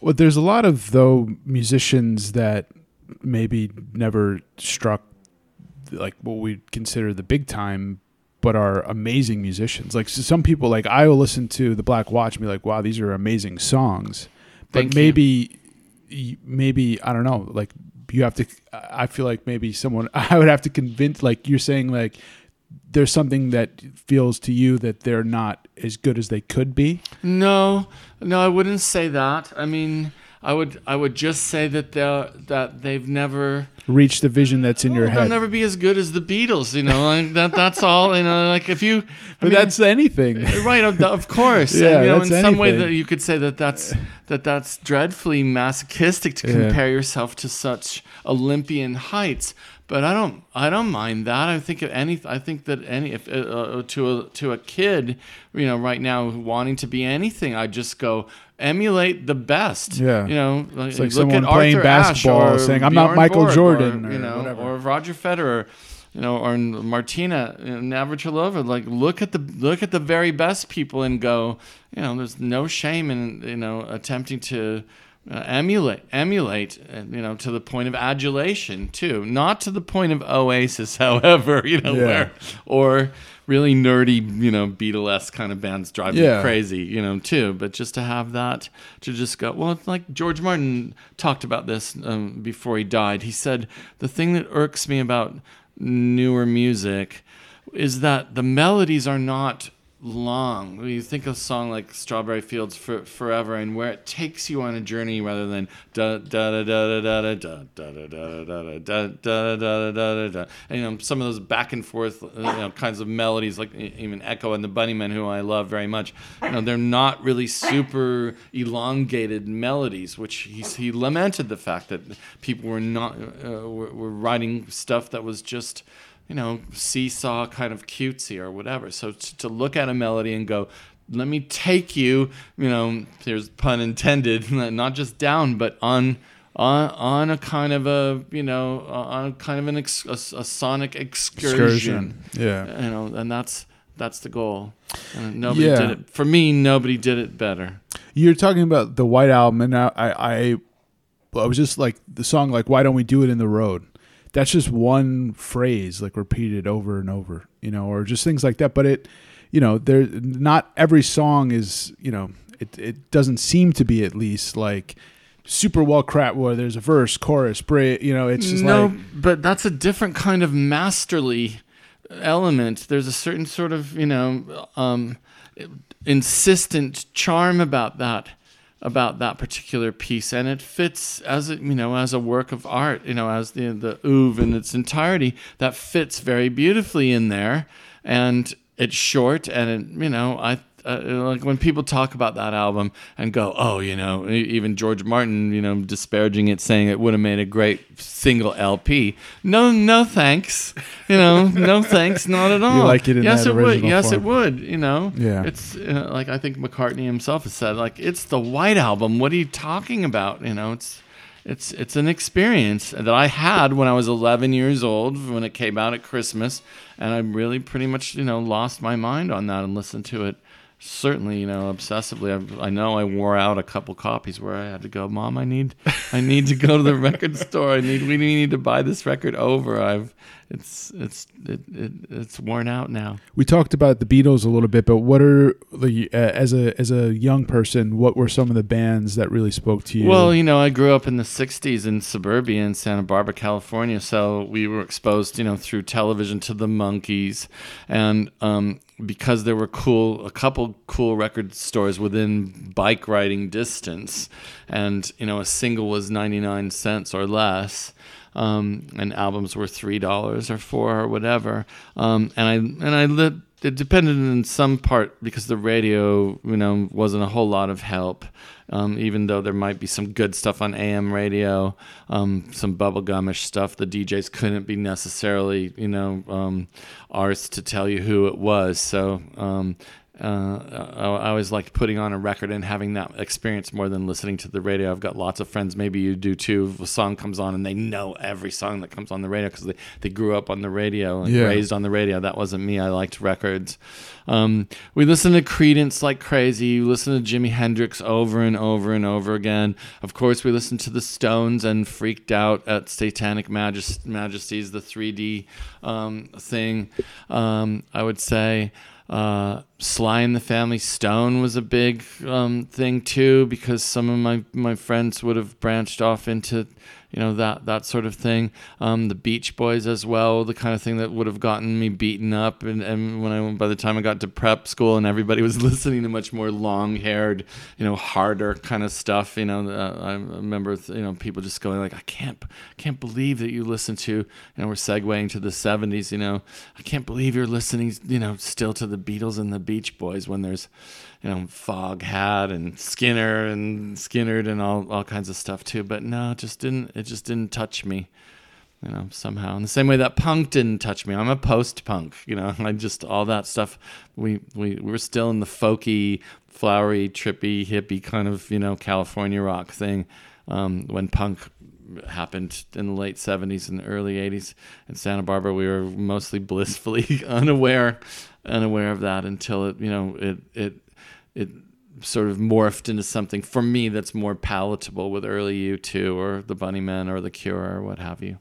Well, there's a lot of though musicians that maybe never struck like what we consider the big time but are amazing musicians like so some people like i will listen to the black watch and be like wow these are amazing songs but Thank you. maybe y- maybe i don't know like you have to i feel like maybe someone i would have to convince like you're saying like there's something that feels to you that they're not as good as they could be No, no, I wouldn't say that. I mean, I would I would just say that they that they've never reached the vision that's in your oh, head. they'll never be as good as the Beatles. You know, like that that's all. You know, like if you, I but mean, that's anything uh, right of, of course And, Yeah, you know in some way that you could say that that's that that's dreadfully masochistic to Yeah. compare yourself to such olympian heights but i don't i don't mind that i think any i think that any if uh, uh, to a to a kid you know right now wanting to be anything i just go emulate the best Yeah. you know like, It's like look someone at playing Arthur basketball or saying, "I'm not Michael Borg," Jordan," or, you know whatever. or Roger Federer you know, or Martina Navratilova. Like, look at the look at the very best people and go, you know, there's no shame in you know attempting to uh, emulate emulate, uh, you know, to the point of adulation too, not to the point of Oasis, however, you know, Yeah. where or really nerdy, you know, Beatles kind of bands drive Yeah. me crazy, you know, too. But just to have that, to just go, well, it's like George Martin talked about this um, before he died. He said, the thing that irks me about newer music is that the melodies are not long. You think of a song like Strawberry Fields for, Forever and where it takes you on a journey rather than da da da da da da da da da da da da da da da and you know some of those back and forth uh, you know kinds of melodies like e- even Echo and the Bunnymen who I love very much you know they're not really super elongated melodies which he, he lamented the fact that people were not uh, were, were writing stuff that was just you know, seesaw kind of cutesy or whatever. So t- to look at a melody and go, let me take you, you know, there's pun intended, not just down, but on on on a kind of a you know on a kind of an ex- a, a sonic excursion, Yeah. you know, and that's that's the goal. And nobody Yeah. did it for me. Nobody did it better. You're talking about the White Album, and I, I, I, I was just like the song, like "Why Don't We Do It in the Road." That's just one phrase, like repeated over and over, you know, or just things like that. But it, you know, there not every song is, you know, it it doesn't seem to be at least like super well crafted where there's a verse, chorus, bridge. You know, it's just no, like but that's a different kind of masterly element. There's a certain sort of you know um, insistent charm about that about that particular piece, and it fits as a, you know as a work of art. You know, as the the oeuvre in its entirety that fits very beautifully in there, and it's short, and it, you know I uh, like when people talk about that album and go, oh, you know, even George Martin, you know, disparaging it, saying it would have made a great single LP. No, no, thanks. You know, no thanks, not at all. You like it in yes, that it would. Yes, form. it would. You know, Yeah. It's uh, like I think McCartney himself has said, like it's the White Album. What are you talking about? You know, it's. It's it's an experience that I had when I was 11 years old when it came out at Christmas, and I really pretty much you know lost my mind on that and listened to it certainly you know obsessively. I, I know i wore out a couple copies where i had to go mom i need i need to go to the record store. I need we need to buy this record over. I've it's it's it, it, it's worn out now we talked about the Beatles a little bit, but what are the uh, as a as a young person, what were some of the bands that really spoke to you? Well, you know, I grew up in the '60s in suburbia in Santa Barbara, California. So we were exposed, you know, through television to the Monkees, and um, because there were cool, a couple cool record stores within bike riding distance, and you know, a single was 99 cents or less. Um, and albums were three dollars or four or whatever. Um, and I and I it depended in some part because the radio, you know, wasn't a whole lot of help. Um, even though there might be some good stuff on AM radio, um, some bubblegumish stuff, the DJs couldn't be necessarily, you know, um, ours to tell you who it was. So, um, uh, I always liked putting on a record and having that experience more than listening to the radio. I've got lots of friends, maybe you do too. If a song comes on and they know every song that comes on the radio because they, they grew up on the radio and Yeah. raised on the radio. That wasn't me. I liked records. Um, we listened to Creedence like crazy. We listened to Jimi Hendrix over and over and over again. Of course, we listened to the Stones and freaked out at Satanic Majest- Majesties, the 3D um, thing. Um, I would say uh, Sly and the Family Stone was a big um, thing too, because some of my, my friends would have branched off into you know that that sort of thing. Um, the Beach Boys as well, the kind of thing that would have gotten me beaten up. And, and when I by the time I got to prep school and everybody was listening to much more long-haired, you know, harder kind of stuff. You know, uh, I remember you know people just going like, I can't can't believe that you listen to. You know, we're segueing to the '70s. You know, I can't believe you're listening. You know, still to the Beatles and the Beach Boys when there's you know, Foghat and Skinner and Skynyrd and all, all kinds of stuff too. But no, it just didn't it just didn't touch me. You know, somehow. In the same way that punk didn't touch me. I'm a post punk, you know, I just all that stuff we, we we were still in the folky, flowery, trippy, hippie kind of, you know, California rock thing. Um, when punk happened in the late 70s and early 80s in Santa Barbara we were mostly blissfully unaware unaware of that until it you know it it it sort of morphed into something for me that's more palatable with early U2 or the Bunnymen or the Cure or what have you.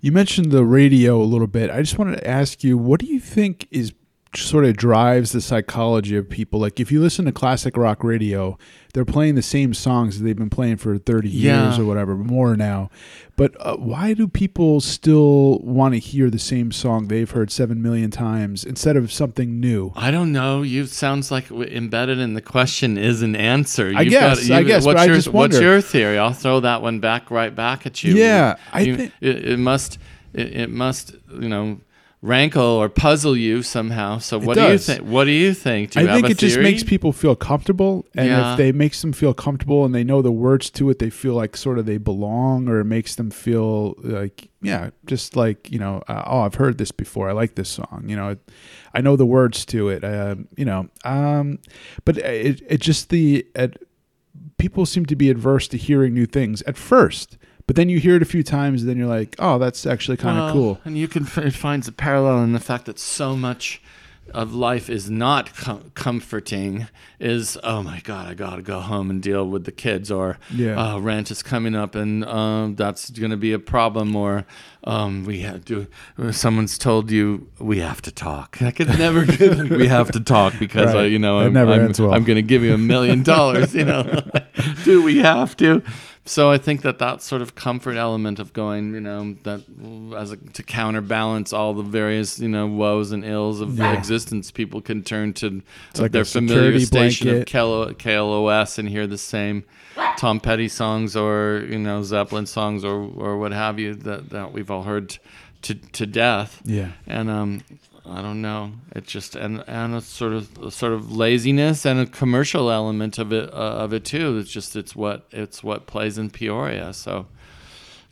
You mentioned the radio a little bit. I just wanted to ask you, what do you think is sort of drives the psychology of people? Like, if you listen to classic rock radio, they're playing the same songs that they've been playing for 30 Yeah. years or whatever, more now. But uh, why do people still want to hear the same song they've heard 7 million times instead of something new? I don't know. You sounds like embedded in the question is an answer. I You've guess, I guess, What's but I your just What's your theory? I'll throw that one back right back at you. Yeah, I You- think- it, it must. It, it must. You know. Rankle or puzzle you somehow. So what do you think? What do you think? Do you I think it just makes people feel comfortable, and Yeah. if they makes them feel comfortable and they know the words to it, they feel like sort of they belong, or it makes them feel like yeah, just like you know, uh, oh, I've heard this before. I like this song. You know, I know the words to it. Um, you know, um, but it it just the it, people seem to be adverse to hearing new things at first. But then you hear it a few times, and then you're like, "Oh, that's actually kind of Well, cool." And you can f- it finds a parallel in the fact that so much of life is not com- comforting. Is oh my god, I gotta go home and deal with the kids, or Yeah. uh, rent is coming up and um, that's gonna be a problem, or um, we have to. Someone's told you we have to talk. I could never. we have to talk because uh, Right. you know I'm, never I'm, well. I'm gonna give you a million dollars. You know, do we have to? So I think that that sort of comfort element of going, you know, that as a, to counterbalance all the various, you know, woes and ills of Yeah. existence, people can turn to like their familiar station of blanket. KLO, KLOS and hear the same Tom Petty songs or you know Zeppelin songs or or what have you that that we've all heard to to death. Yeah. And um, I don't know. It just and and a sort of a sort of laziness and a commercial element of it uh, of it too. It's just it's what it's what plays in Peoria. So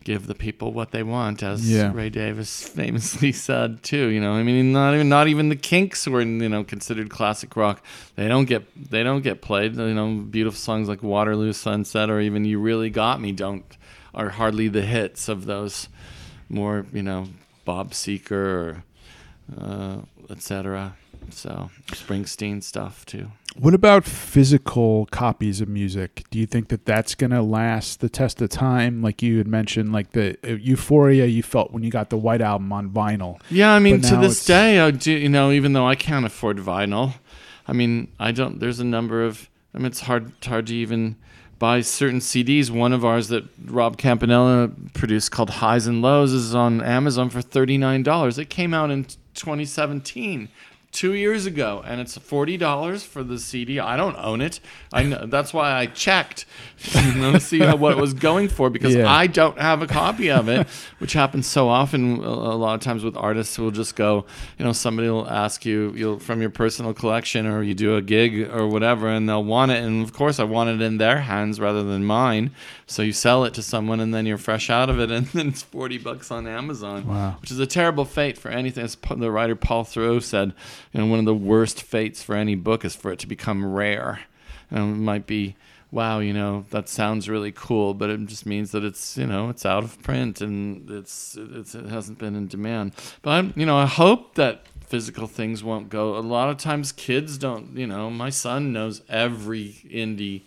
give the people what they want, as Yeah. Ray Davies famously said too. You know, I mean, not even not even the Kinks were you know considered classic rock. They don't get they don't get played. You know, beautiful songs like Waterloo Sunset or even You Really Got Me don't are hardly the hits of those more you know Bob Seger or uh, etc. So Springsteen stuff too. What about physical copies of music? Do you think that that's going to last the test of time? Like you had mentioned, like the uh, euphoria you felt when you got the White Album on vinyl. Yeah, I mean, to this day, I do. You know, even though I can't afford vinyl, I mean, I don't. There's a number of. I mean, it's hard hard to even buy certain CDs. One of ours that Rob Campanella produced called Highs and Lows is on Amazon for thirty nine dollars. It came out in 2017. Two years ago, and it's forty dollars for the CD. I don't own it. I know, that's why I checked, you know, to see what it was going for because Yeah. I don't have a copy of it, which happens so often. A lot of times with artists who will just go, you know, somebody will ask you you'll, from your personal collection or you do a gig or whatever, and they'll want it. And of course, I want it in their hands rather than mine. So you sell it to someone, and then you're fresh out of it, and then it's forty bucks on Amazon, Wow. which is a terrible fate for anything. As the writer Paul Theroux said, you know, one of the worst fates for any book is for it to become rare. And it might be, wow, you know, that sounds really cool, but it just means that it's, you know, it's out of print and it's, it's it hasn't been in demand. But I'm, you know, I hope that physical things won't go. A lot of times, kids don't. You know, my son knows every indie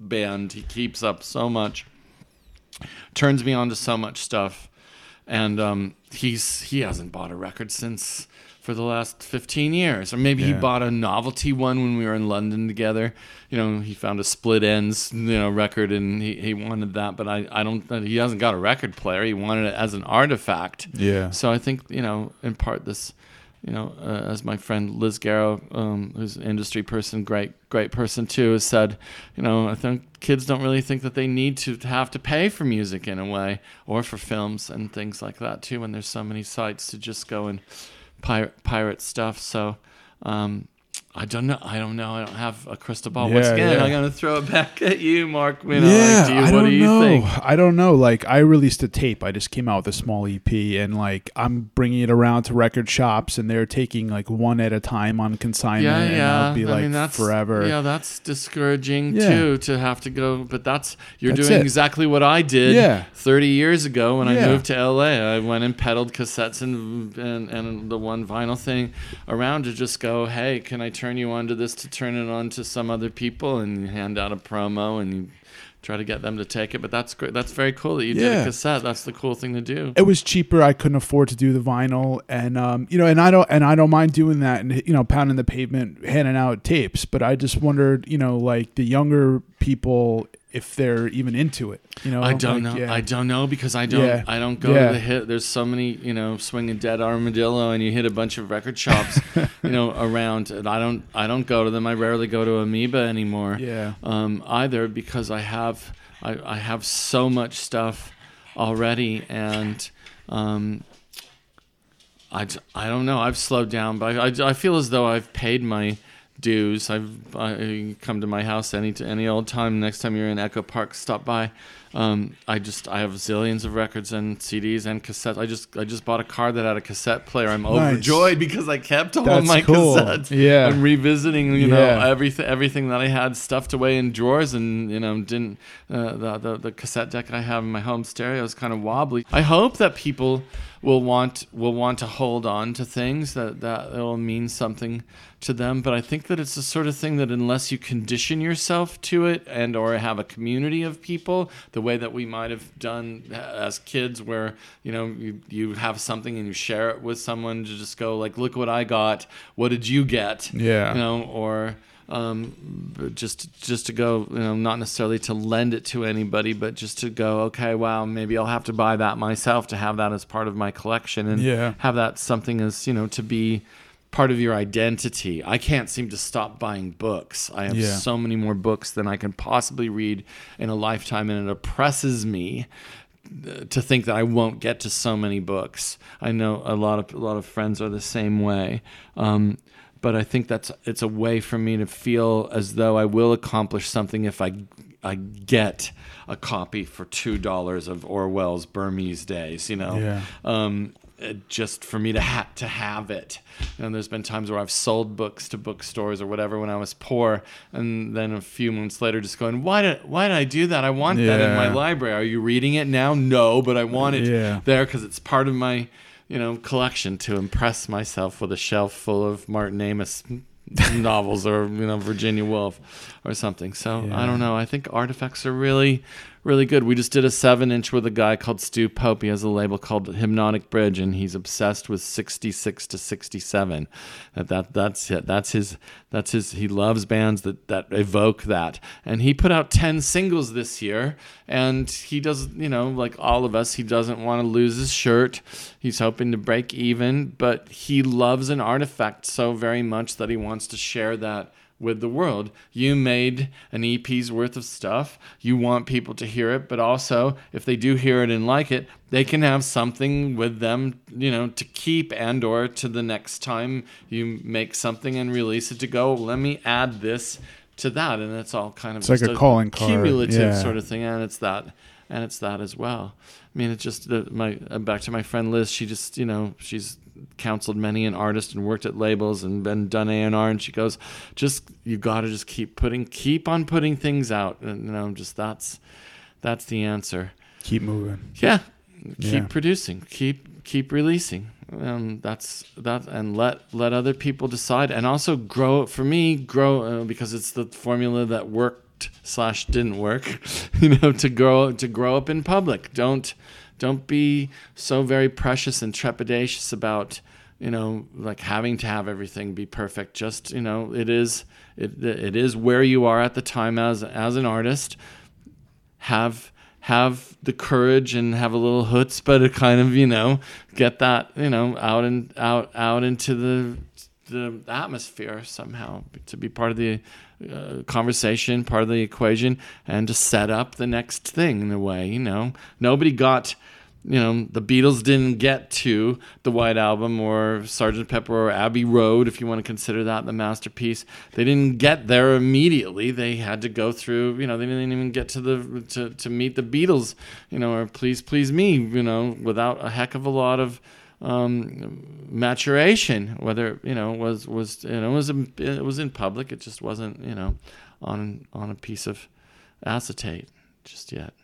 band. He keeps up so much, turns me on to so much stuff, and um, he's he hasn't bought a record since for the last 15 years. Or maybe he bought a novelty one when we were in london together. You know he found a Split Enz you know record and he, he wanted that. But I, I don't he hasn't got a record player. He wanted it as an artifact. Yeah. so I think you know, in part, this, you know, uh, as my friend Liz Garrow, um, who's an industry person, great, great person too, has said, you know, I think kids don't really think that they need to have to pay for music in a way, or for films and things like that too. When there's so many sites to just go and pirate pirate stuff. So. Um, I don't know. I don't know. I don't have a crystal ball. Once again, yeah. I'm gonna throw it back at you, Mark. You know, yeah, like, do you, I what don't do you know. think? I don't know. Like, I released a tape. I just came out with a small EP, and like, I'm bringing it around to record shops, and they're taking like one at a time on consignment. yeah, and yeah. I'll be I mean, that's forever. Yeah, that's discouraging Yeah. too to have to go. But that's you're That's doing it. exactly what I did. Yeah. 30 years ago when I moved to LA, I went and peddled cassettes and, and and the one vinyl thing around to just go, hey, can I turn you on to this to turn it on to some other people and you hand out a promo and you try to get them to take it. But that's great. That's very cool that you did a cassette. That's the cool thing to do. it was cheaper. I couldn't afford to do the vinyl, and um, you know, and I don't, and I don't mind doing that, and you know, pounding the pavement, handing out tapes. But I just wondered, you know, like the younger people, if they're even into it. You know, I don't Like, know. yeah. I don't know because I don't. Yeah. I don't go Yeah. to the hit. There's so many, you know, swinging dead armadillo, and you hit a bunch of record shops, you know, around. And I don't. I don't go to them. I rarely go to Amoeba anymore. Yeah. Um, either because I have. I, I have so much stuff already, and um, I, I don't know. I've slowed down, but I, I, I feel as though I've paid my dues. I've I, come to my house any any old time. Next time you're in Echo Park, stop by. Um, I just I have zillions of records and CDs and cassettes. I just I just bought a car that had a cassette player. I'm Nice. overjoyed because I kept all That's my cool. cassettes. Yeah. I'm revisiting you know Yeah. everything everything that I had stuffed away in drawers and you know didn't uh, the, the the cassette deck I have in my home stereo is kind of wobbly. I hope that people will want will want to hold on to things that that will mean something to them. But i think that it's the sort of thing that unless you condition yourself to it and or have a community of people the way that we might have done as kids where you know you, you have something and you share it with someone to just go like look what i got. What did you get? Yeah. you know or um, just just to go, you know, not necessarily to lend it to anybody, but just to go, okay, wow, maybe I'll have to buy that myself to have that as part of my collection and Yeah. have that something as you know to be part of your identity. I can't seem to stop buying books. I have Yeah. so many more books than I can possibly read in a lifetime, and it oppresses me uh, to think that I won't get to so many books. I know a lot of a lot of friends are the same way. Um, but I think that's it's a way for me to feel as though I will accomplish something if I I get a copy for two dollars of Orwell's Burmese Days. You know, Yeah. um, just for me to ha- to have it. And there's been times where I've sold books to bookstores or whatever when I was poor, and then a few months later, just going, why did why did I do that? I want that in my library. Are you reading it now? No, but I want it Yeah. there because it's part of my you know collection to impress myself with a shelf full of Martin Amis novels or you know Virginia Woolf or something. So I don't know. I think artifacts are really really good. We just did a seven inch with a guy called Stu Pope. He has a label called Hypnotic Bridge, and he's obsessed with sixty six to sixty seven. That, that that's it. That's his. That's his. He loves bands that that evoke that. And he put out ten singles this year, and he does. You know, like all of us, he doesn't want to lose his shirt. He's hoping to break even, but he loves an artifact so very much that he wants to share that with the world. You made an EP's worth of stuff. You want people to hear it, but also if they do hear it and like it, they can have something with them, you know, to keep and or to the next time you make something and release it to go, let me add this to that, and it's all kind of It's like just a calling cumulative yeah. sort of thing, and it's that, and it's that as well. I mean, it's just the, my uh, back to my friend Liz. She just you know she's counseled many an artist and worked at labels and been done A and R, and she goes, just you got to just keep putting, keep on putting things out, and you know, just that's that's the answer. Keep moving. Yeah, keep Yeah. producing, keep keep releasing. Um, that's that, and let let other people decide, and also grow. For me, grow uh, because it's the formula that worked slash didn't work. You know, to grow to grow up in public. Don't don't be so very precious and trepidatious about you know like having to have everything be perfect. Just you know, it is it it is where you are at the time as as an artist have have the courage and have a little chutzpah to kind of you know get that you know out and out out into the the atmosphere somehow to be part of the uh, conversation, part of the equation, and to set up the next thing in a way. You know, nobody got. You know, the Beatles didn't get to the White Album or Sgt. Pepper or Abbey Road, if you want to consider that the masterpiece. They didn't get there immediately. They had to go through. You know, they didn't even get to the to, to meet the Beatles. You know, or Please Please Me. You know, without a heck of a lot of um, maturation. Whether you know was was you know it was it was in public. It just wasn't you know on on a piece of acetate just yet.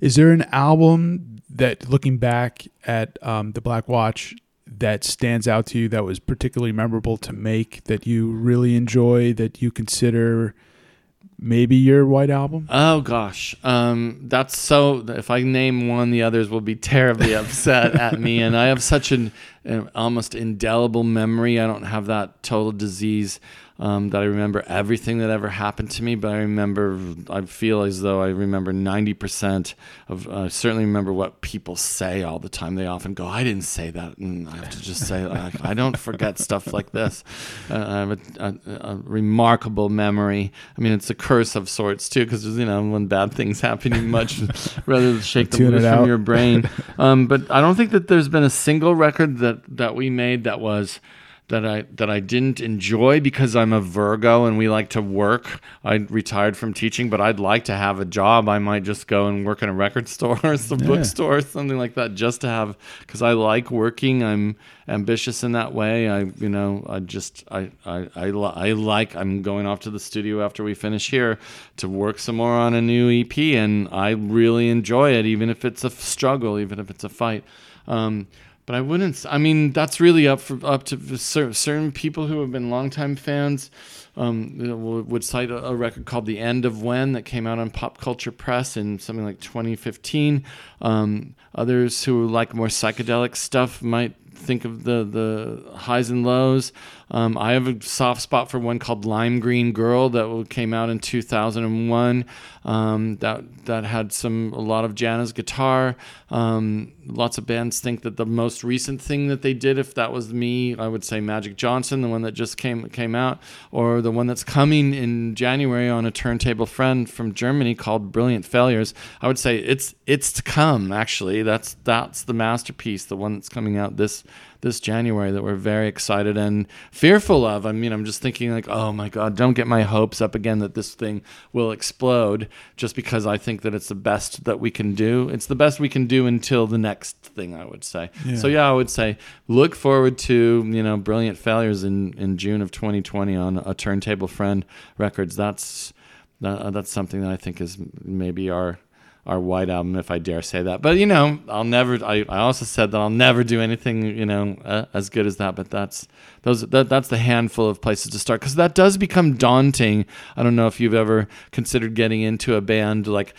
Is there an album that, looking back at um, the Black Watch, that stands out to you that was particularly memorable to make that you really enjoy that you consider maybe your white album? Oh gosh, um, that's so. If I name one, the others will be terribly upset at me. And I have such an, an almost indelible memory. I don't have that total disease um, that I remember everything that ever happened to me. But I remember. I feel as though I remember ninety percent of. I certainly remember what people say all the time. They often go, "I didn't say that," and I have to just say, like, "I don't forget stuff like this." Uh, I have a, a, a remarkable memory. I mean, it's a curse of sorts too, because you know when bad things happen, you much rather shake them Tune loose from your brain. Um, but I don't think that there's been a single record that that we made that was that I that I didn't enjoy because I'm a Virgo and we like to work. I retired from teaching, but I'd like to have a job. I might just go and work in a record store or some Yeah. bookstore or something like that just to have because I like working. I'm ambitious in that way. I you know I just I I I, li- I like I'm going off to the studio after we finish here to work some more on a new EP and I really enjoy it even if it's a struggle, even if it's a fight. Um, but I wouldn't. I mean, that's really up for up to cer- certain people who have been longtime fans. Um, would cite a, a record called "The End of When" that came out on Pop Culture Press in something like 2015. Um, others who like more psychedelic stuff might think of the the highs and lows. Um, I have a soft spot for one called Lime Green Girl that came out in 2001. Um, that that had some a lot of J'Anna's guitar. Um, lots of bands think that the most recent thing that they did, if that was me, I would say Magic Johnson, the one that just came came out, or the one that's coming in January on a turntable friend from Germany called Brilliant Failures. I would say it's it's to come. Actually, that's that's the masterpiece, the one that's coming out this this January that we're very excited and fearful of. I mean, I'm just thinking like, oh my God, don't get my hopes up again that this thing will explode just because I think that it's the best that we can do. It's the best we can do until the next thing, I would say. Yeah. So yeah, I would say look forward to, you know, Brilliant Failures in, in June of 2020 on a Turntable Friend Records. That's that, that's something that I think is maybe our our white album, if I dare say that. But you know, I'll never. I, I also said that I'll never do anything you know uh, as good as that. But that's those that that's the handful of places to start because that does become daunting. I don't know if you've ever considered getting into a band like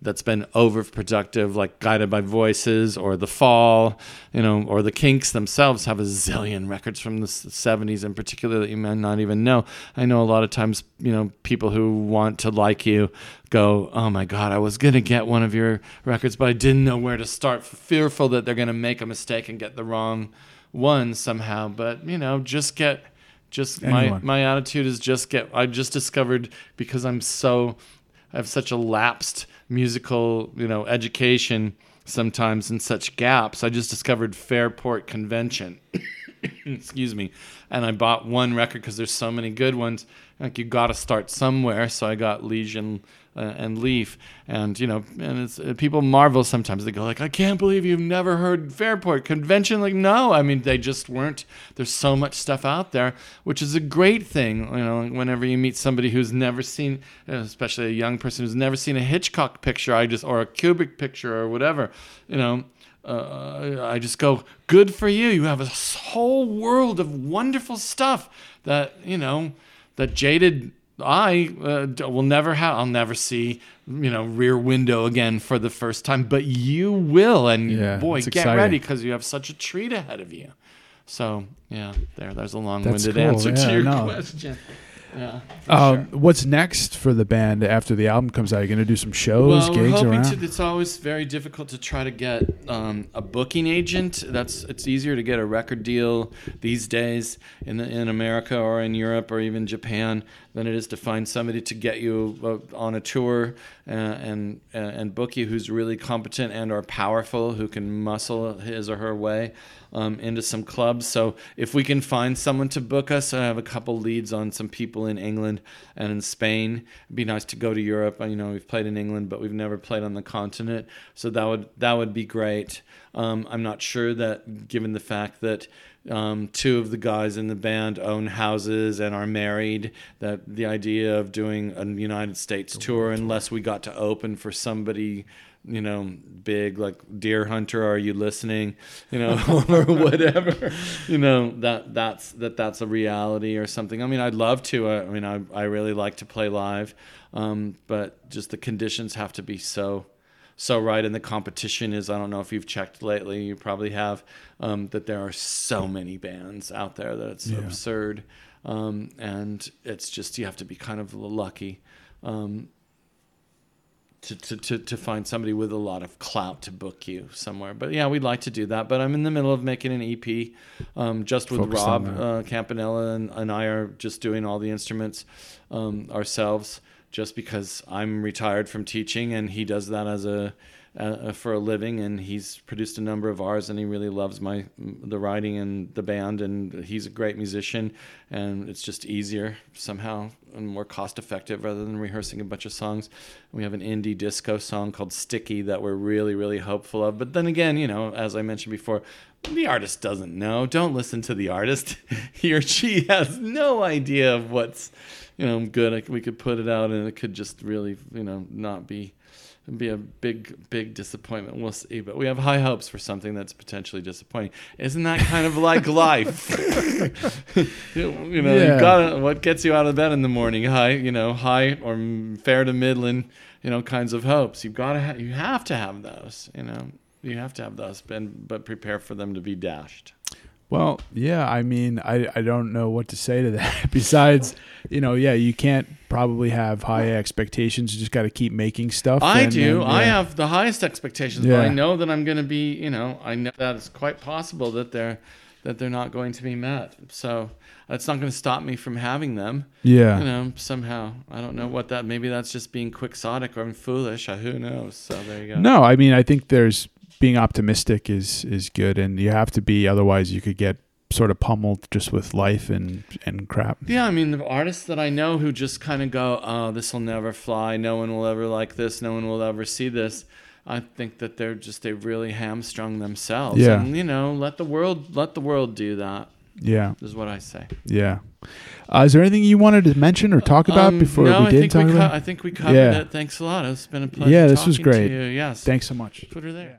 that's been overproductive, like Guided by Voices or The Fall, you know, or the Kinks themselves have a zillion records from the 70s in particular that you may not even know. I know a lot of times, you know, people who want to like you go, oh my God, I was going to get one of your records, but I didn't know where to start, fearful that they're going to make a mistake and get the wrong one somehow. But, you know, just get. Just my, my attitude is just get. I just discovered because I'm so I have such a lapsed musical, you know, education sometimes in such gaps. I just discovered Fairport Convention. excuse me, and I bought one record because there's so many good ones. Like you got to start somewhere, so I got Liege uh, and Lief, and you know, and it's uh, people marvel sometimes. They go like, "I can't believe you've never heard Fairport Convention." Like, no, I mean they just weren't. There's so much stuff out there, which is a great thing. You know, whenever you meet somebody who's never seen, especially a young person who's never seen a Hitchcock picture, I just or a Kubrick picture or whatever, you know. Uh, I just go, good for you. You have a whole world of wonderful stuff that you know that jaded I uh, will never have. I'll never see you know Rear Window again for the first time, but you will. And Yeah, boy, get exciting. ready because you have such a treat ahead of you. So yeah, there. There's a long-winded cool. answer Yeah, to your no. question. Yeah. Um, sure. What's next for the band after the album comes out? Are you going to do some shows, Well, gigs hoping around? to. It's always very difficult to try to get um, a booking agent. That's it's easier to get a record deal these days in the, in America or in Europe or even Japan than it is to find somebody to get you uh, on a tour uh, and uh, and book you who's really competent and or powerful who can muscle his or her way um, into some clubs. So if we can find someone to book us, I have a couple leads on some people in England and in Spain. It'd be nice to go to Europe. You know, we've played in England, but we've never played on the continent. So that would that would be great. Um, I'm not sure that, given the fact that um, two of the guys in the band own houses and are married, that the idea of doing a United States tour, unless we got to open for somebody you know, big like Deerhunter, are you listening? You know, or whatever. You know that that's that that's a reality or something. I mean, I'd love to. I, I mean, I I really like to play live, um, but just the conditions have to be so so right and the competition is i don't know if you've checked lately you probably have um, that there are so many bands out there that it's Yeah. absurd um, and it's just you have to be kind of lucky um, to, to, to, to find somebody with a lot of clout to book you somewhere. But yeah, we'd like to do that. But I'm in the middle of making an EP um, just with Focused on Rob uh, Campanella and, and I are just doing all the instruments um, ourselves just because I'm retired from teaching and he does that as a uh, for a living and he's produced a number of ours and he really loves my the writing and the band and he's a great musician and it's just easier somehow and more cost effective rather than rehearsing a bunch of songs. We have an indie disco song called sticky that we're really really hopeful of. But then again you know as i mentioned before the artist doesn't know. Don't listen to the artist. He or she has no idea of what's you know good. We could put it out and it could just really you know not be be a big big disappointment. We'll see. But we have high hopes for something that's potentially disappointing. Isn't that kind of like life? You know Yeah. you gotta what gets you out of bed in the morning? High you know high or fair to middling, you know kinds of hopes. You've got to ha- you have to have those you know you have to have those but, but prepare for them to be dashed Well, yeah, I mean, I, I don't know what to say to that. Besides, you know, yeah, you can't probably have high expectations. You just got to keep making stuff. I and- do. and, I have the highest expectations, but I know that I'm going to be. You know, I know that it's quite possible that they're that they're not going to be met. So it's not going to stop me from having them. Yeah. You know, somehow I don't know what that. Maybe that's just being quixotic or I'm foolish. Who knows? So there you go. No, I mean, I think there's being optimistic is is good, and you have to be. Otherwise, you could get sort of pummeled just with life and and crap. Yeah, I mean the artists that I know who just kind of go, "Oh, this will never fly. No one will ever like this. No one will ever see this." I think that they're just they really hamstrung themselves. Yeah. And you know, let the world let the world do that. Yeah, Is what I say. yeah. Uh, is there anything you wanted to mention or talk about Um, before no, we I did think talk we about? co- I think we covered Yeah. it. Thanks a lot. It's been a pleasure. Yeah, this was great. Yes. Thanks so much. Put her there.